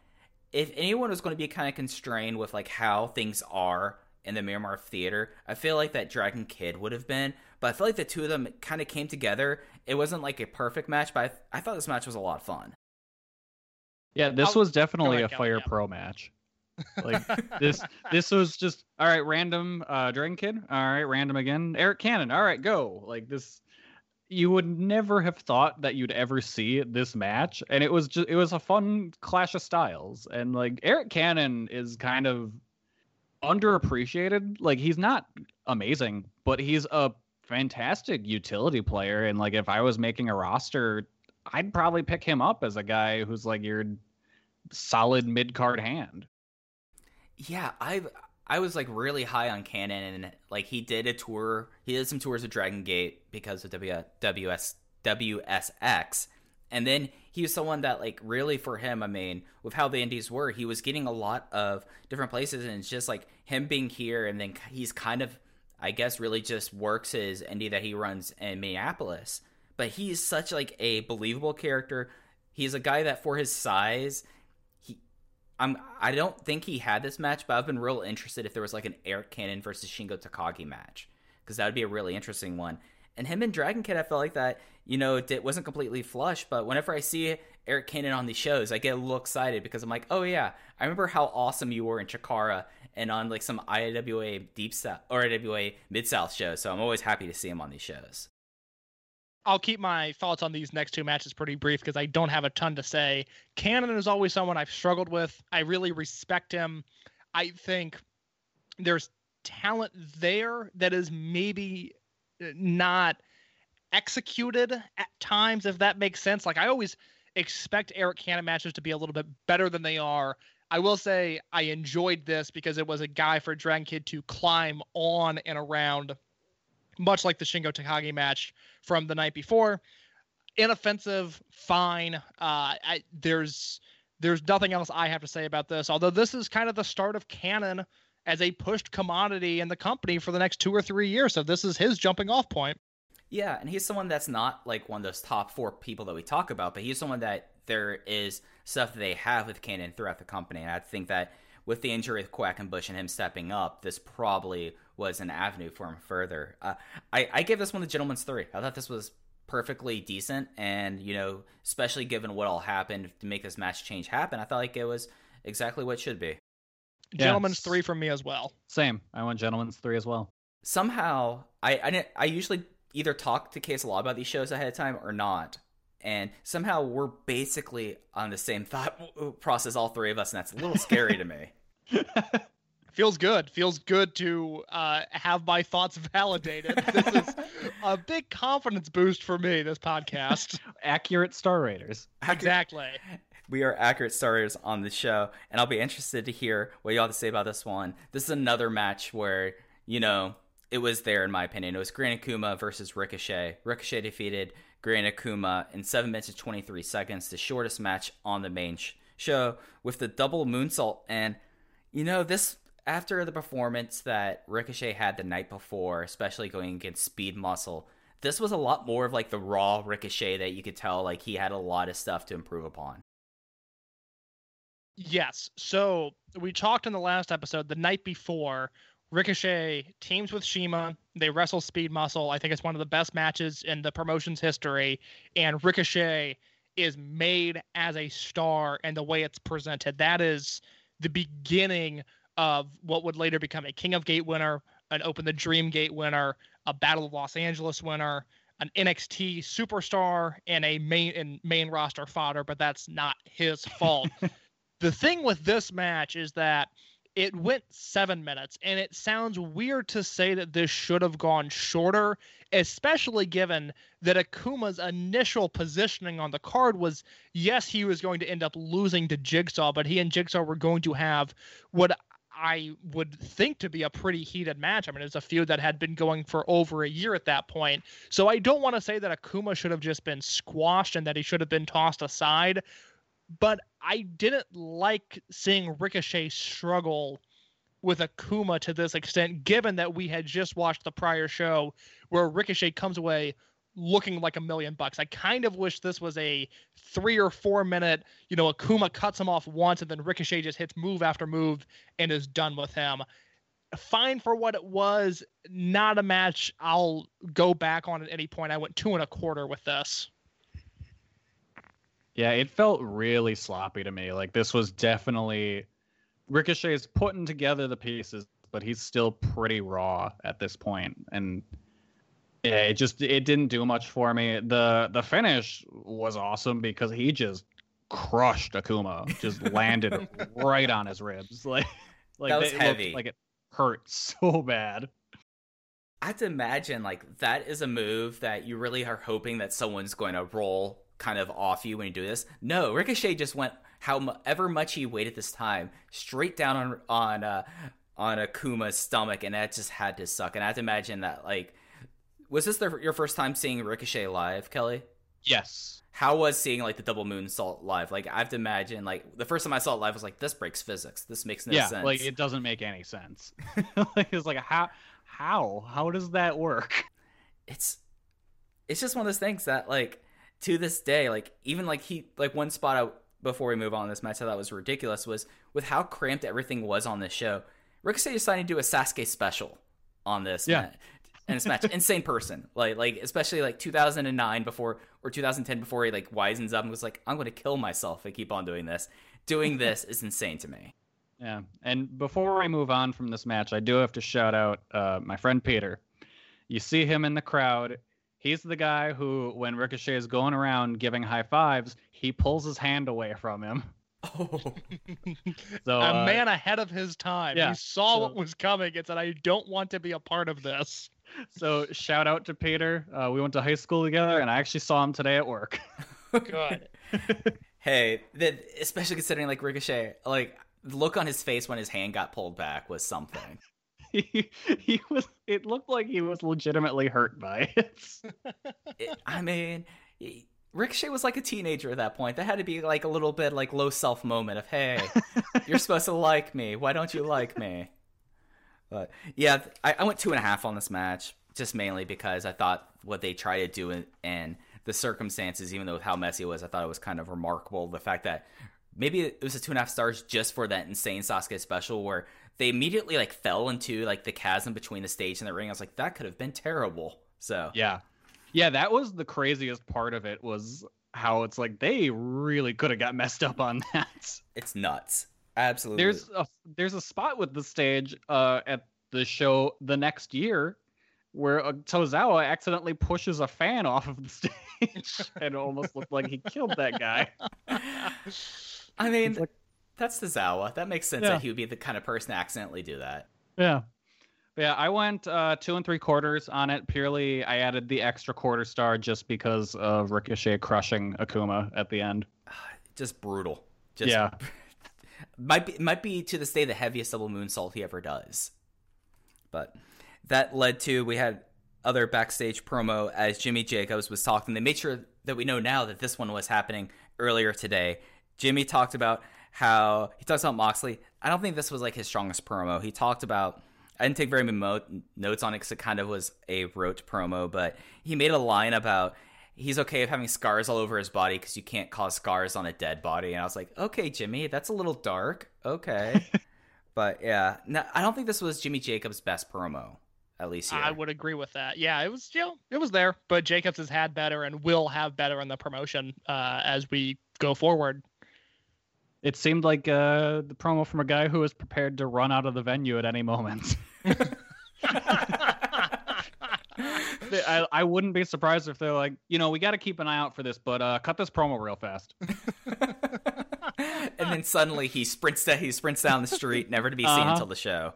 if anyone was going to be kind of constrained with like how things are in the Miramar Theater, I feel like that Dragon Kid would have been. But I feel like the two of them kind of came together. It wasn't like a perfect match, but I, I thought this match was a lot of fun. Yeah, this I'll- was definitely a Fire. Pro match. Like this this was just all right, random uh Dragon Kid. All right, random again. Arik Cannon. All right, go. Like this you would never have thought that you'd ever see this match and it was just it was a fun clash of styles and like Arik Cannon is kind of underappreciated. Like he's not amazing, but he's a fantastic utility player and like if I was making a roster, I'd probably pick him up as a guy who's like your solid mid card hand. Yeah, I I was like really high on Cannon, and like he did a tour. He did some tours of Dragon Gate because of W and then he was someone that like really for him. I mean, with how the Indies were, he was getting a lot of different places, and it's just like him being here, and then he's kind of, I guess, really just works his indie that he runs in Minneapolis. But he's such like a believable character. He's a guy that for his size I'm I don't think he had this match, but I've been real interested if there was like an Arik Cannon versus Shingo Takagi match because that would be a really interesting one. And him and Dragon Kid, I felt like that you know it wasn't completely flush, but whenever I see Arik Cannon on these shows, I get a little excited because I'm like, oh yeah, I remember how awesome you were in Chikara and on like some IWA Deep South or IWA Mid South shows. So I'm always happy to see him on these shows. I'll keep my thoughts on these next two matches pretty brief because I don't have a ton to say. Cannon is always someone I've struggled with. I really respect him. I think there's talent there that is maybe not executed at times, if that makes sense. Like I always expect Arik Cannon matches to be a little bit better than they are. I will say I enjoyed this because it was a guy for Dragon Kid to climb on and around, much like the Shingo Takagi match from the night before. Inoffensive, fine. Uh, I, there's there's nothing else I have to say about this. Although this is kind of the start of Cannon as a pushed commodity in the company for the next two or three years. So this is his jumping off point. Yeah, and he's someone that's not like one of those top four people that we talk about, but he's someone that there is stuff that they have with Cannon throughout the company. And I think that with the injury of Quackenbush and him stepping up, this probably was an avenue for him further. Uh, I, I give this one the gentleman's three. I thought this was perfectly decent, and you know, especially given what all happened to make this match change happen, I felt like it was exactly what it should be. Yeah, Gentleman's three from me as well. Same. I want Gentleman's three as well. somehow I I, I usually either talk to Case a lot about these shows ahead of time or not. And somehow we're basically on the same thought process, all three of us, and that's a little scary to me. Feels good. Feels good to uh, have my thoughts validated. This is a big confidence boost for me. This podcast. Accurate star raters. exactly. We are accurate starters on the show, and I'll be interested to hear what y'all have to say about this one. This is another match where, you know, it was there in my opinion. It was Gran Akuma versus Ricochet. Ricochet defeated Gran Akuma in 7 minutes and 23 seconds, the shortest match on the main sh- show, with the double moonsault. And, you know, this, after the performance that Ricochet had the night before, especially going against Speed Muscle, this was a lot more of like the raw Ricochet that you could tell like he had a lot of stuff to improve upon. Yes. So we talked in the last episode the night before. Ricochet teams with CIMA. They wrestle Speed Muscle. I think it's one of the best matches in the promotion's history. And Ricochet is made as a star and the way it's presented. That is the beginning of what would later become a King of Gate winner, an Open the Dream Gate winner, a Battle of Los Angeles winner, an NXT superstar, and a main and main roster fodder. But that's not his fault the thing with this match is that it went seven minutes, and it sounds weird to say that this should have gone shorter, especially given that Akuma's initial positioning on the card was yes, he was going to end up losing to Jigsaw, but he and Jigsaw were going to have what I would think to be a pretty heated match. I mean, it's a feud that had been going for over a year at that point. So I don't want to say that Akuma should have just been squashed and that he should have been tossed aside but I didn't like seeing Ricochet struggle with Akuma to this extent, given that we had just watched the prior show where Ricochet comes away looking like a million bucks. I kind of wish this was a three or four minute, you know, Akuma cuts him off once and then Ricochet just hits move after move and is done with him. fine for what it was. Not a match I'll go back on at any point. I went two and a quarter with this. Yeah, it felt really sloppy to me. Like this was definitely Ricochet's putting together the pieces, but he's still pretty raw at this point. And yeah, it just it didn't do much for me. The the finish was awesome because he just crushed Akuma, just landed right on his ribs. Like like That was heavy. like it hurt so bad. I have to imagine like that is a move that you really are hoping that someone's going to roll kind of off you when you do this. No, Ricochet just went however much he weighed at this time straight down on on uh, on Akuma's stomach, and that just had to suck. And I have to imagine that like was this the, your first time seeing Ricochet live, Kelly? Yes. How was seeing like the double moonsault live? Like I have to imagine like the first time I saw it live was like this breaks physics. This makes no yeah, sense. like it doesn't make any sense. like, it's like how how how does that work? it's it's just one of those things that like to this day like even like he like one spot out before we move on this match I thought was ridiculous was with how cramped everything was on this show Ricochet decided to do a Sasuke special on this Yeah. ma- in this match insane person like like especially like 2009 before or 2010 before he like wisens up and was like I'm going to kill myself if I keep on doing this doing this is insane to me Yeah, and before we move on from this match, I do have to shout out uh, my friend Peter. You see him in the crowd. He's the guy who, when Ricochet is going around giving high fives, he pulls his hand away from him. oh So a uh, man ahead of his time. yeah, he saw so- what was coming and said, "I don't want to be a part of this." so shout out to Peter. Uh, we went to high school together, and I actually saw him today at work. Good. Hey, that especially considering like Ricochet, like the look on his face when his hand got pulled back was something. He, he was. It looked like he was legitimately hurt by it. It- I mean, he- Ricochet was like a teenager at that point. That had to be like a little bit like low self moment of, hey, you're supposed to like me. Why don't you like me? But yeah, I, I went two and a half on this match, just mainly because I thought what they tried to do in, and the circumstances, even though with how messy it was, I thought it was kind of remarkable. The fact that maybe it was a two and a half stars just for that insane Sasuke special where they immediately like fell into like the chasm between the stage and the ring. I was like, that could have been terrible. So Yeah. Yeah, that was the craziest part of it was how it's like they really could have got messed up on that. it's nuts. Absolutely. There's a there's a spot with the stage uh at the show the next year where uh, Tozawa accidentally pushes a fan off of the stage and it almost looked like he killed that guy. I mean, like- that's the Zawa. That makes sense Yeah. that he would be the kind of person to accidentally do that. Yeah. Yeah, I went uh, two and three quarters on it. Purely, I added the extra quarter star just because of Ricochet crushing Akuma at the end. Just brutal. Just, Yeah. might be might be to this day the heaviest double moonsault he ever does. But that led to we had other backstage promo as Jimmy Jacobs was talking. They made sure that we know now that this one was happening earlier today. Jimmy talked about how he talks about Moxley. I don't think this was like his strongest promo. He talked about I didn't take very many mo- notes on it because it kind of was a rote promo, but he made a line about he's okay with having scars all over his body because you can't cause scars on a dead body. And I was like, okay, Jimmy, that's a little dark. Okay. but yeah, no, I don't think this was Jimmy Jacobs' best promo, at least here. I would agree with that. Yeah, it was you know, it was there, but Jacobs has had better and will have better in the promotion uh, as we go forward. It seemed like uh, the promo from a guy who was prepared to run out of the venue at any moment. I, I wouldn't be surprised if they're like, you know, we got to keep an eye out for this, but uh, cut this promo real fast. and then suddenly he sprints down, he sprints down the street, never to be seen Uh-huh. until the show.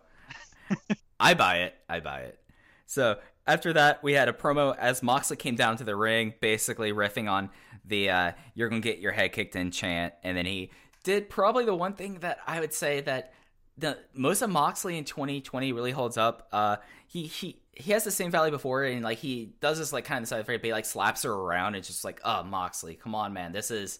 I buy it. I buy it. So after that, we had a promo as Moxley came down to the ring, basically riffing on the uh, "You're gonna get your head kicked in" chant, and then he did probably the one thing that I would say that the most of Moxley in 2020 really holds up. Uh, he he he has the same value before, and like he does this like kind of side but he like slaps her around. It's just like, oh Moxley, come on, man, this is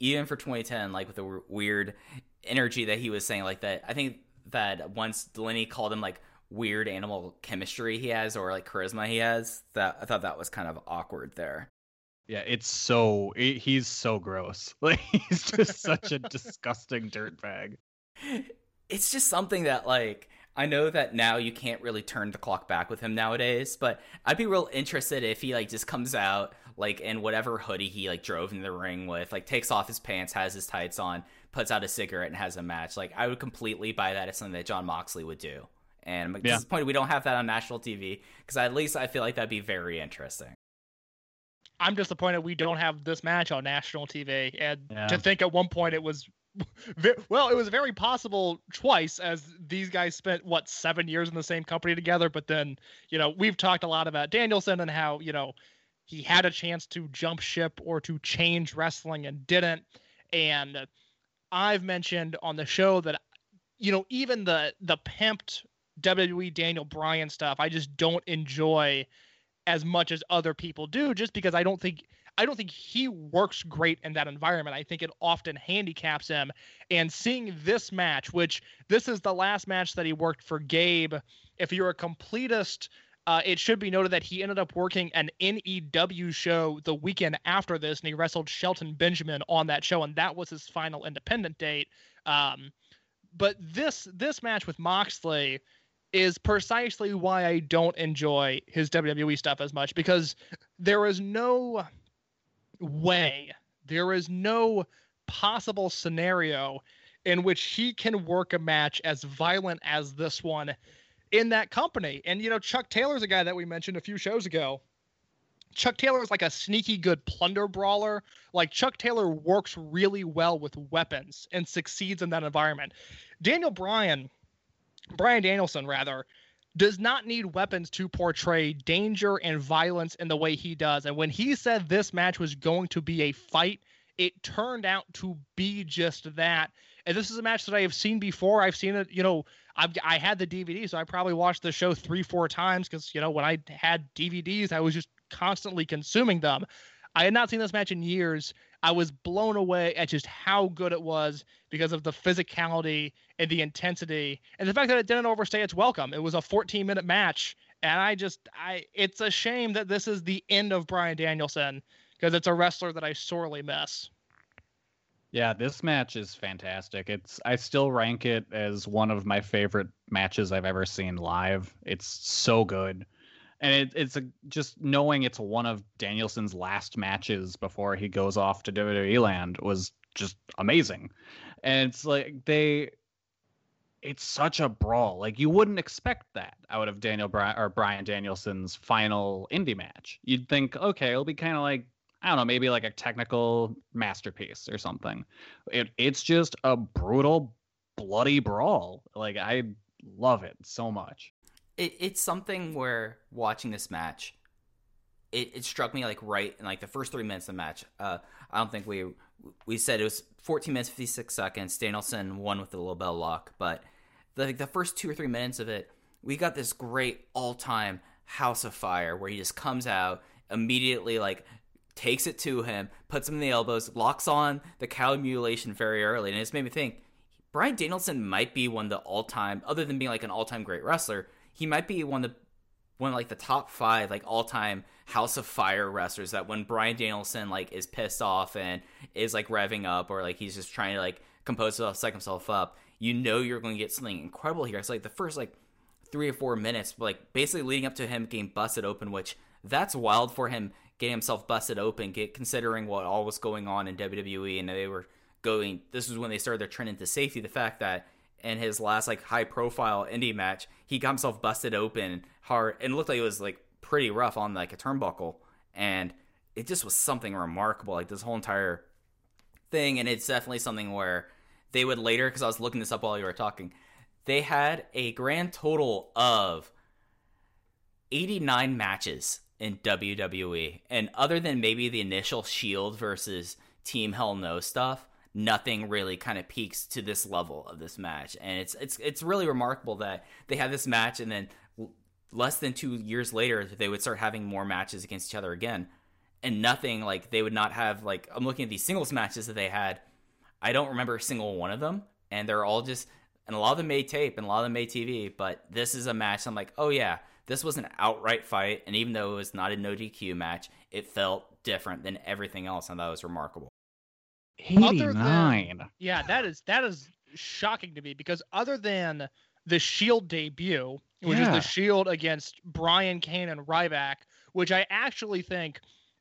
even for 2010, like with the weird energy that he was saying, like that. I think that once Delaney called him like weird animal chemistry he has or like charisma he has. That I thought that was kind of awkward there. Yeah, it's so he- he's so gross. Like he's just such a disgusting dirtbag. It's just something that like I know that now you can't really turn the clock back with him nowadays, but I'd be real interested if he like just comes out like in whatever hoodie he like drove in the ring with, like takes off his pants, has his tights on, puts out a cigarette, and has a match. Like I would completely buy that as something that Jon Moxley would do. And I'm Yeah. disappointed we don't have that on national TV because at least I feel like that'd be very interesting. I'm disappointed we don't have this match on national TV. And Yeah. to think at one point it was, well, it was very possible twice as these guys spent what seven years in the same company together. But then, you know, we've talked a lot about Danielson and how you know he had a chance to jump ship or to change wrestling and didn't. And I've mentioned on the show that you know even the the pimped WWE Daniel Bryan stuff I just don't enjoy as much as other people do just because I don't think I don't think he works great in that environment. I think it often handicaps him. And seeing this match, which this is the last match that he worked for Gabe, if you're a completist, uh, it should be noted that he ended up working an NEW show the weekend after this, and he wrestled Shelton Benjamin on that show, and that was his final independent date. Um, but this this match with Moxley is precisely why I don't enjoy his WWE stuff as much because there is no way, there is no possible scenario in which he can work a match as violent as this one in that company. And you know, Chuck Taylor's a guy that we mentioned a few shows ago. Chuck Taylor is like a sneaky good plunder brawler. Like Chuck Taylor works really well with weapons and succeeds in that environment. Daniel Bryan, Bryan Danielson rather, does not need weapons to portray danger and violence in the way he does. And when he said this match was going to be a fight, it turned out to be just that. And this is a match that I have seen before. I've seen it, you know, I've, I had the DVD, so I probably watched the show three, four times because, you know, when I had DVDs, I was just constantly consuming them. I had not seen this match in years. I was blown away at just how good it was because of the physicality and the intensity and the fact that it didn't overstay its welcome. It was a 14 minute match. And I just, I, it's a shame that this is the end of Bryan Danielson because it's a wrestler that I sorely miss. Yeah, this match is fantastic. It's I still rank it as one of my favorite matches I've ever seen live. It's so good. And it, it's a, just knowing it's one of Danielson's last matches before he goes off to WWE land was just amazing. And it's like they it's such a brawl. Like you wouldn't expect that out of Daniel Bryan or Bryan Danielson's final indie match. You'd think, okay, it'll be kind of like I don't know, maybe like a technical masterpiece or something. It it's just a brutal, bloody brawl. Like I love it so much. It, it's something where watching this match it, it struck me like right in like the first three minutes of the match uh i don't think we we said it was 14 minutes 56 seconds. Danielson won with the of luck but the, like the first two or three minutes of it we got this great all-time house of fire where he just comes out immediately like takes it to him puts him in the elbows locks on the cow mutilation very early. And it made me think Bryan Danielson might be one of the all-time, other than being like an all-time great wrestler, he might be one of the one of like the top five like all-time House of Fire wrestlers. That when Bryan Danielson like is pissed off and is like revving up, or like he's just trying to like compose himself, psych himself up, you know you're going to get something incredible here. It's like the first like three or four minutes, like basically leading up to him getting busted open, which that's wild for him getting himself busted open, get considering what all was going on in WWE and they were going this was when they started their trend into safety. The fact that in his last like high profile indie match, he got himself busted open hard and looked like it was like pretty rough on like a turnbuckle. And it just was something remarkable, like this whole entire thing. And it's definitely something where they would later, because I was looking this up while you were talking, they had a grand total of 89 matches in WWE. And other than maybe the initial Shield versus Team Hell No stuff, nothing really kind of peaks to this level of this match. And it's it's it's really remarkable that they had this match and then less than 2 years later they would start having more matches against each other again. And nothing like they would not have like I'm looking at these singles matches that they had. I don't remember a single one of them and they're all just and a lot of them made tape and a lot of them made TV, but this is a match I'm like, "Oh yeah, this was an outright fight, and even though it was not a no DQ match, it felt different than everything else, and that was remarkable. Other than- 89. Yeah, that is that is shocking to me because other than the Shield debut, which is the Shield against Brian Kane and Ryback, which I actually think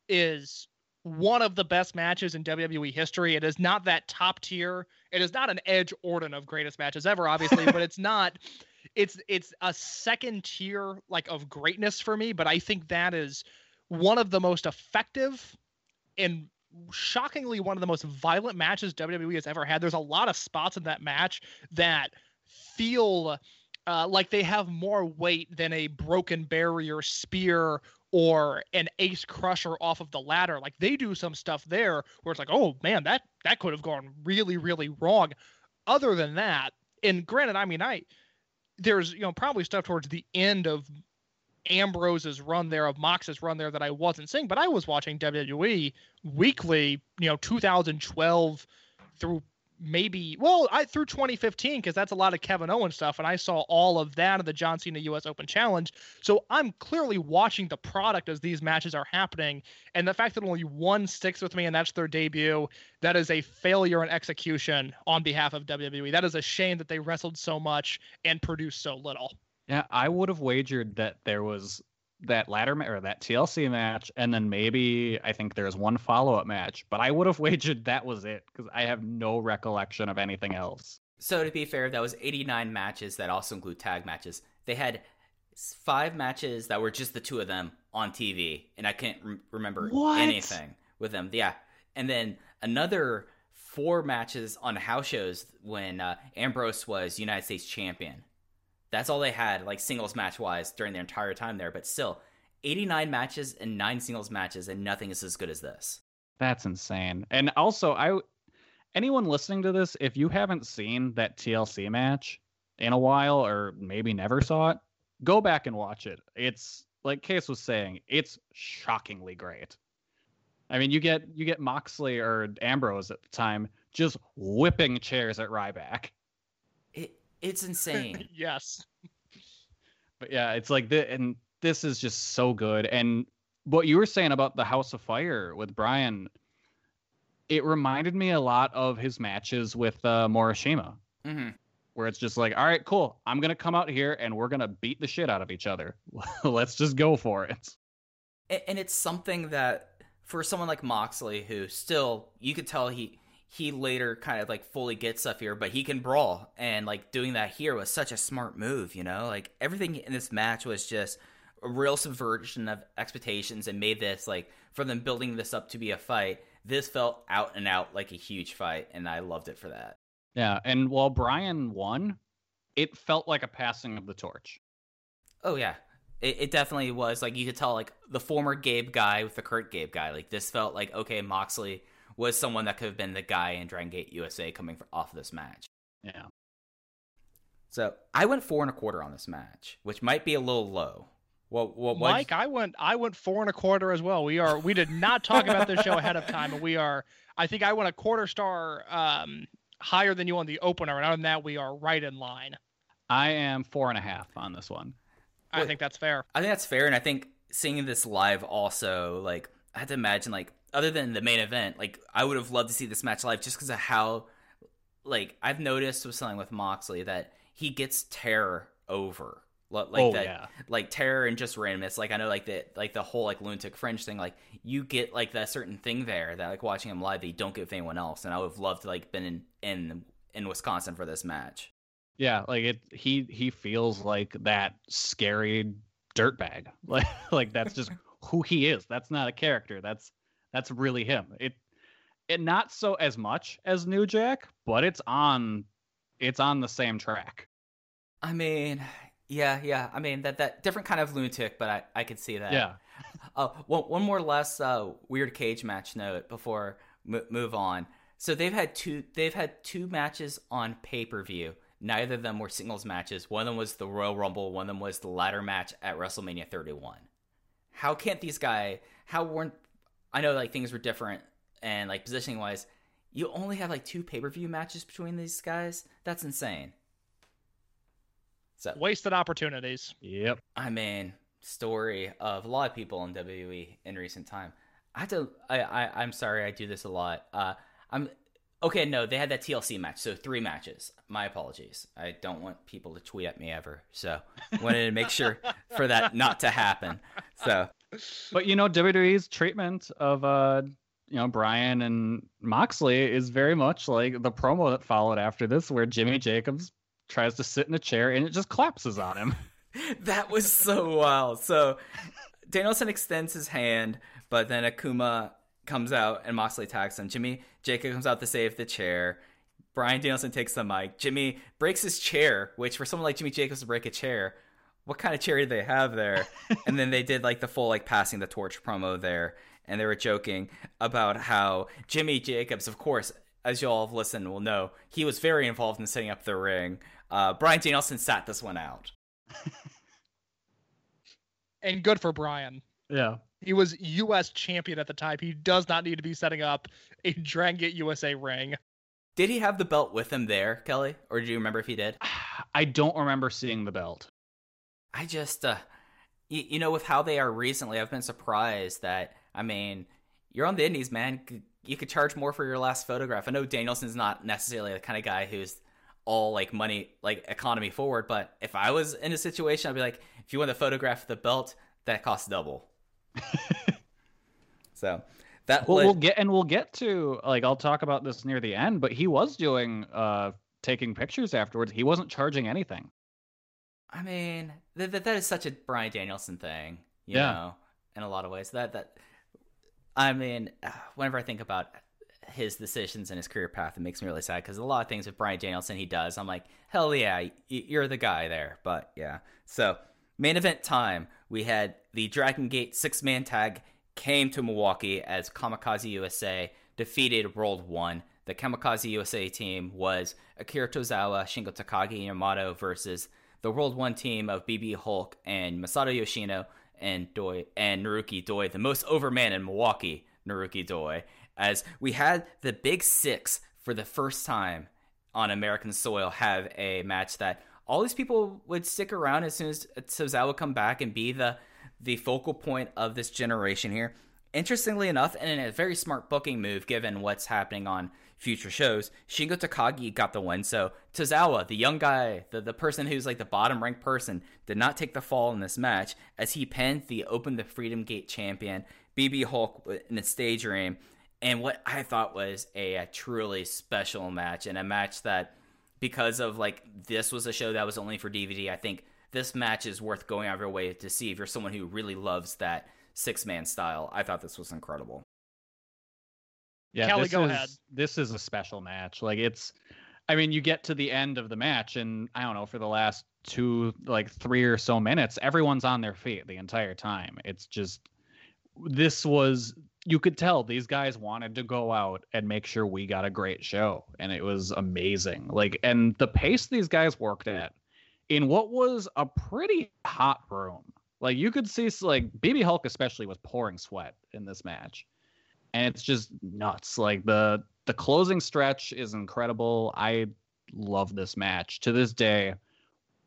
is one of the best matches in WWE history. It is not that top tier. It is not an Edge Orton of greatest matches ever, obviously, but it's not. It's it's a second tier like of greatness for me. But I think that is one of the most effective and shockingly one of the most violent matches WWE has ever had. There's a lot of spots in that match that feel uh, like they have more weight than a broken barrier spear or an ace crusher off of the ladder. Like they do some stuff there where it's like, oh man, that that could have gone really, really wrong. Other than that, and granted, I mean, I there's you know probably stuff towards the end of Ambrose's run there, of Mox's run there that I wasn't seeing, but I was watching WWE weekly, you know, 2012 through maybe well, I through 2015 because that's a lot of Kevin Owens stuff, and I saw all of that of the John Cena U.S. Open Challenge. So I'm clearly watching the product as these matches are happening, and the fact that only one sticks with me and that's their debut, that is a failure in execution on behalf of WWE. That is a shame that they wrestled so much and produced so little. Yeah, I would have wagered that there was that ladder ma- or that TLC match, and then maybe I think there's one follow up match, but I would have wagered that was it because I have no recollection of anything else. So to be fair, that was 89 matches that also include tag matches. They had five matches that were just the two of them on TV, and I can't rem- remember What? anything with them. Yeah, and then another four matches on house shows when uh, Ambrose was United States champion. That's all they had, like singles match wise, during their entire time there. But still, 89 matches and nine singles matches, and nothing is as good as this. That's insane. And also, I anyone listening to this, if you haven't seen that TLC match in a while, or maybe never saw it, go back and watch it. It's like Case was saying, it's shockingly great. I mean, you get you get Moxley or Ambrose at the time just whipping chairs at Ryback. It it's insane. yes. But yeah, it's like the and this is just so good. And what you were saying about the House of Fire with Bryan, it reminded me a lot of his matches with uh, Morishima, hmm where it's just like, all right, cool, I'm gonna come out here and we're gonna beat the shit out of each other. Let's just go for it. And it's something that for someone like Moxley, who still you could tell he he later kind of like fully gets stuff here, but he can brawl, and like doing that here was such a smart move. You know, like everything in this match was just a real subversion of expectations and made this like for them building this up to be a fight. This felt out and out like a huge fight, and I loved it for that. Yeah, and while Bryan won, it felt like a passing of the torch. Oh yeah, it, it definitely was. Like you could tell, like the former Gabe guy with the Kurt Gabe guy. Like this felt like okay, Moxley was someone that could have been the guy in Dragon Gate USA coming for, off of this match. Yeah. So I went four and a quarter on this match, which might be a little low. What? What? what Mike, I went I went four and a quarter as well. We are we did not talk about this show ahead of time, and we are I think I went a quarter star um higher than you on the opener, and other than that, we are right in line. I am four and a half on this one. I think that's fair. I think that's fair, and I think seeing this live also, like, I had to imagine, like, other than the main event, like, I would have loved to see this match live just because of how, like, I've noticed with something with Moxley that he gets terror over. Like Oh, that, yeah. like terror and just randomness. Like I know, like the like the whole like lunatic fringe thing. Like you get like that certain thing there that like watching him live that you don't get with anyone else. And I would have loved to like been in in in Wisconsin for this match. Yeah, like it he he feels like that scary dirtbag. Like like that's just who he is. That's not a character. That's that's really him. It it not so as much as New Jack, but it's on it's on the same track. I mean, yeah, yeah. I mean that that different kind of lunatic, but I I could see that. Yeah. Uh, one one more less uh, weird cage match note before mo- move on. So they've had two they've had two matches on pay per view. Neither of them were singles matches. One of them was the Royal Rumble. One of them was the ladder match at WrestleMania 31. How can't these guys? How weren't? I know like things were different and like positioning wise. You only have like two pay per view matches between these guys. That's insane. So Wasted opportunities. Yep. I mean, story of a lot of people in WWE in recent time. I have to. I, I I'm sorry. I do this a lot. Uh, I'm Okay, no, they had that TLC match, so three matches. My apologies. I don't want people to tweet at me ever, so wanted to make sure for that not to happen. So, But you know, WWE's treatment of uh, you know, Bryan and Moxley is very much like the promo that followed after this, where Jimmy Jacobs tries to sit in a chair and it just collapses on him. that was so wild. So Danielson extends his hand, but then Akuma comes out and Moxley attacks him. Jimmy Jacob comes out to save the chair. Bryan Danielson takes the mic. Jimmy breaks his chair, which for someone like Jimmy Jacobs to break a chair, what kind of chair do they have there? and then they did like the full like passing the torch promo there, and they were joking about how Jimmy Jacobs, of course, as you all have listened will know, he was very involved in setting up the ring. Uh, Bryan Danielson sat this one out. And good for Bryan. Yeah. He was U.S. champion at the time. He does not need to be setting up a Dragon Gate USA ring. Did he have the belt with him there, Kelly? Or do you remember if he did? I don't remember seeing the belt. I just, uh, you, you know, with how they are recently, I've been surprised that, I mean, you're on the Indies, man. You could charge more for your last photograph. I know Danielson's not necessarily the kind of guy who's all like money, like economy forward, but if I was in a situation, I'd be like, if you want to photograph the belt, that costs double. so that Well, led- we'll get and we'll get to like I'll talk about this near the end, but he was doing uh taking pictures afterwards. He wasn't charging anything. I mean, that that that is such a Bryan Danielson thing, you Yeah. know, in a lot of ways. That that, I mean, uh, whenever I think about his decisions and his career path, it makes me really sad because a lot of things with Bryan Danielson he does, I'm like, hell yeah, y- you're the guy there. But yeah, so main event time, we had the Dragon Gate six man tag came to Milwaukee as Kamikaze USA defeated World One. The Kamikaze USA team was Akira Tozawa, Shingo Takagi, and Yamato versus the World One team of BB Hulk and Masato Yoshino and Doi and Naruki Doi, the most over man in Milwaukee, Naruki Doi, as we had the Big Six for the first time on American soil have a match that all these people would stick around as soon as Tozawa would come back and be the the focal point of this generation here. Interestingly enough, and in a very smart booking move given what's happening on future shows, Shingo Takagi got the win. So Tozawa, the young guy, the, the person who's like the bottom ranked person, did not take the fall in this match as he pinned the Open the Freedom Gate champion, BB Hulk, in a stage reign. And what I thought was a, a truly special match and a match that because of like this was a show that was only for DVD, I think this match is worth going out of your way to see if you're someone who really loves that six man style. I thought this was incredible. Yeah, Kelly, this go is, ahead. This is a special match. Like it's, I mean, you get to the end of the match, and I don't know for the last two, like three or so minutes, everyone's on their feet the entire time. It's just, this was. You could tell these guys wanted to go out and make sure we got a great show, and it was amazing. Like, and the pace these guys worked at in what was a pretty hot room. Like you could see, like BB Hulk especially was pouring sweat in this match and it's just nuts. Like the the closing stretch is incredible. I love this match to this day.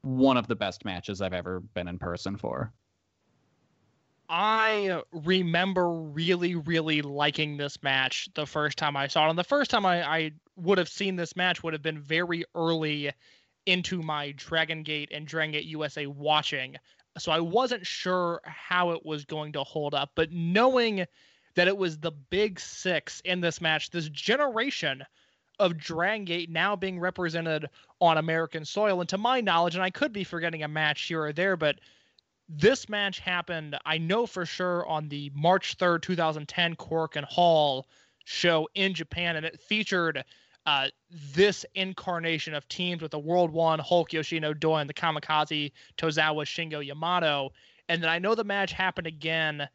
One of the best matches I've ever been in person for. I remember really, really liking this match the first time I saw it. And the first time I, I would have seen this match would have been very early into my Dragon Gate and Dragon Gate USA watching. So I wasn't sure how it was going to hold up. But knowing that it was the big six in this match, this generation of Dragon Gate now being represented on American soil, and to my knowledge, and I could be forgetting a match here or there, but this match happened, I know for sure, on the March 3rd, 2010 Korakuen Hall show in Japan, and it featured uh, this incarnation of teams with the World One, Hulk, Yoshino, Doi, and the Kamikaze, Tozawa, Shingo, Yamato. And then I know the match happened again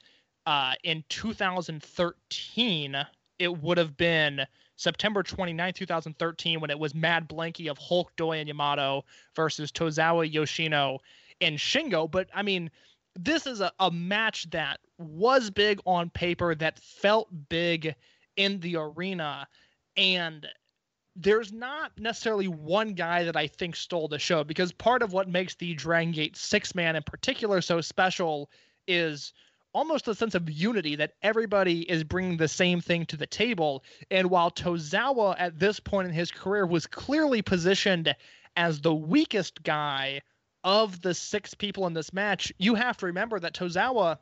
uh, in 2013. It would have been September 29, 2013, when it was Mad Blankey of Hulk, Doi, and Yamato versus Tozawa, Yoshino, and Shingo. But I mean, this is a, a match that was big on paper, that felt big in the arena. And there's not necessarily one guy that I think stole the show because part of what makes the Dragon Gate six man in particular so special is almost a sense of unity that everybody is bringing the same thing to the table. And while Tozawa at this point in his career was clearly positioned as the weakest guy of the six people in this match, you have to remember that Tozawa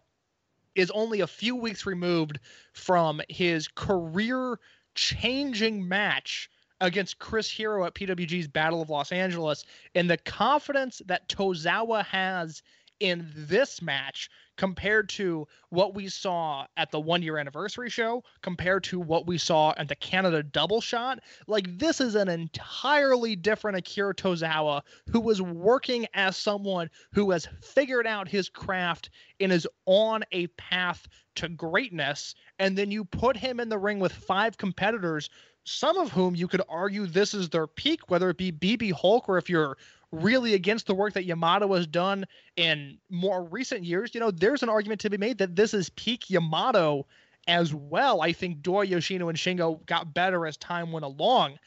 is only a few weeks removed from his career changing match against Chris Hero at PWG's Battle of Los Angeles. And the confidence that Tozawa has in this match compared to what we saw at the one year anniversary show, compared to what we saw at the Canada double shot. Like, this is an entirely different Akira Tozawa who was working as someone who has figured out his craft and is on a path to greatness. And then you put him in the ring with five competitors. Some of whom you could argue this is their peak, whether it be BB Hulk or if you're really against the work that Yamato has done in more recent years, you know, there's an argument to be made that this is peak Yamato as well. I think Doi Yoshino and Shingo got better as time went along.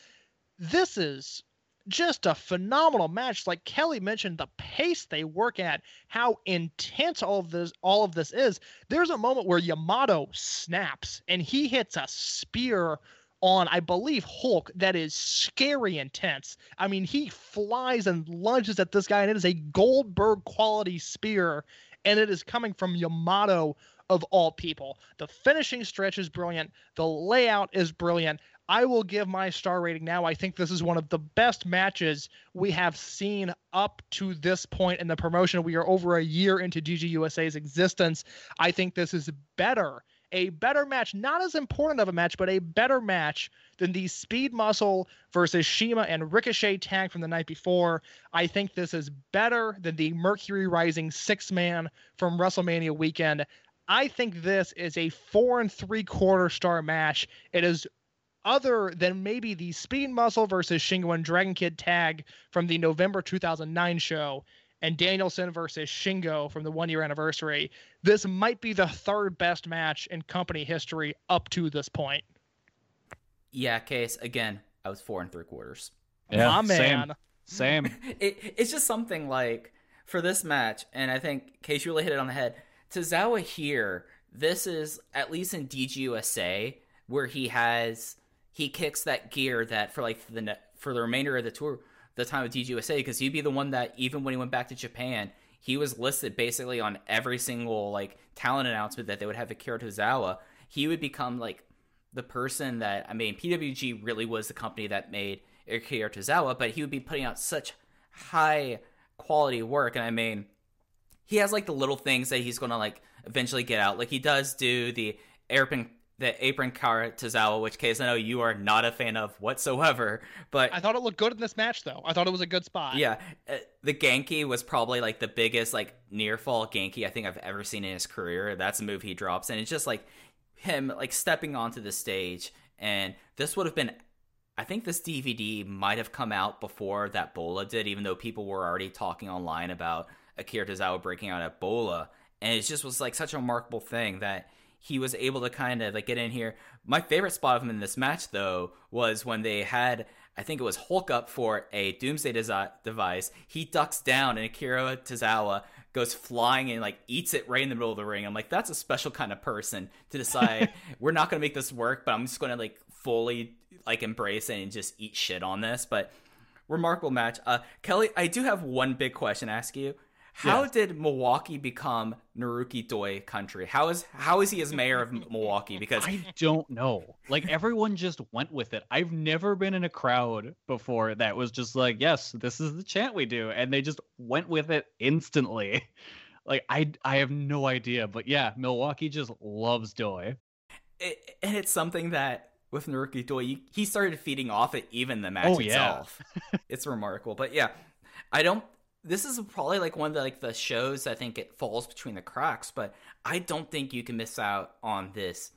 This is just a phenomenal match. Like Kelly mentioned, the pace they work at, how intense all of this all of this is. There's a moment where Yamato snaps and he hits a spear on, I believe, Hulk that is scary intense. I mean, he flies and lunges at this guy, and it is a Goldberg quality spear, and it is coming from Yamato of all people. The finishing stretch is brilliant. The layout is brilliant. I will give my star rating now. I think this is one of the best matches we have seen up to this point in the promotion. We are over a year into DGUSA's existence. I think this is better a better match, not as important of a match, but a better match than the Speed Muscle versus CIMA and Ricochet tag from the night before. I think this is better than the Mercury Rising six man from WrestleMania weekend. I think this is a four and three quarter star match. It is other than maybe the Speed Muscle versus Shingo and Dragon Kid tag from the November 2009 show and Danielson versus Shingo from the one year anniversary. This might be the third best match in company history up to this point. Yeah, case again. I was four and three quarters. Yeah, My man. Same. Same. It, it's just something like for this match, and I think Case really hit it on the head. Tozawa here, this is at least in DGUSA where he has he kicks that gear that for like the ne- for the remainder of the tour, the time of DGUSA, because he'd be the one that even when he went back to Japan, he was listed basically on every single like talent announcement that they would have Akira Tozawa. He would become like the person that I mean, PWG really was the company that made Akira Tozawa, but he would be putting out such high quality work, and I mean, he has like the little things that he's gonna like eventually get out. Like he does do the apron the apron car Tozawa, which case I know you are not a fan of whatsoever. But I thought it looked good in this match, though. I thought it was a good spot. yeah, uh, the Genki was probably like the biggest like near fall Genki I think I've ever seen in his career. That's a move he drops, and it's just like him like stepping onto the stage. And this would have been, I think this DVD might have come out before that Bola did, even though people were already talking online about Akira Tozawa breaking out at Bola. And it just was like such a remarkable thing that he was able to kind of like get in here. My favorite spot of him in this match though was when they had I think it was Hulk up for a Doomsday desi- device. He ducks down and Akira Tozawa goes flying and like eats it right in the middle of the ring. I'm like, that's a special kind of person to decide we're not gonna make this work, but I'm just gonna like fully like embrace it and just eat shit on this. But remarkable match. Uh, Kelly, I do have one big question to ask you. How Yeah. did Milwaukee become Naruki Doi country? How is how is he as mayor of Milwaukee? Because I don't know. Like everyone just went with it. I've never been in a crowd before that was just like, "Yes, this is the chant we do," and they just went with it instantly. Like I, I have no idea, but yeah, Milwaukee just loves Doi. it, and it's something that with Naruki Doi, he started feeding off it even the match Oh, yeah. itself. it's remarkable, but yeah, I don't. This is probably like one of the like the shows I think it falls between the cracks, but I don't think you can miss out on this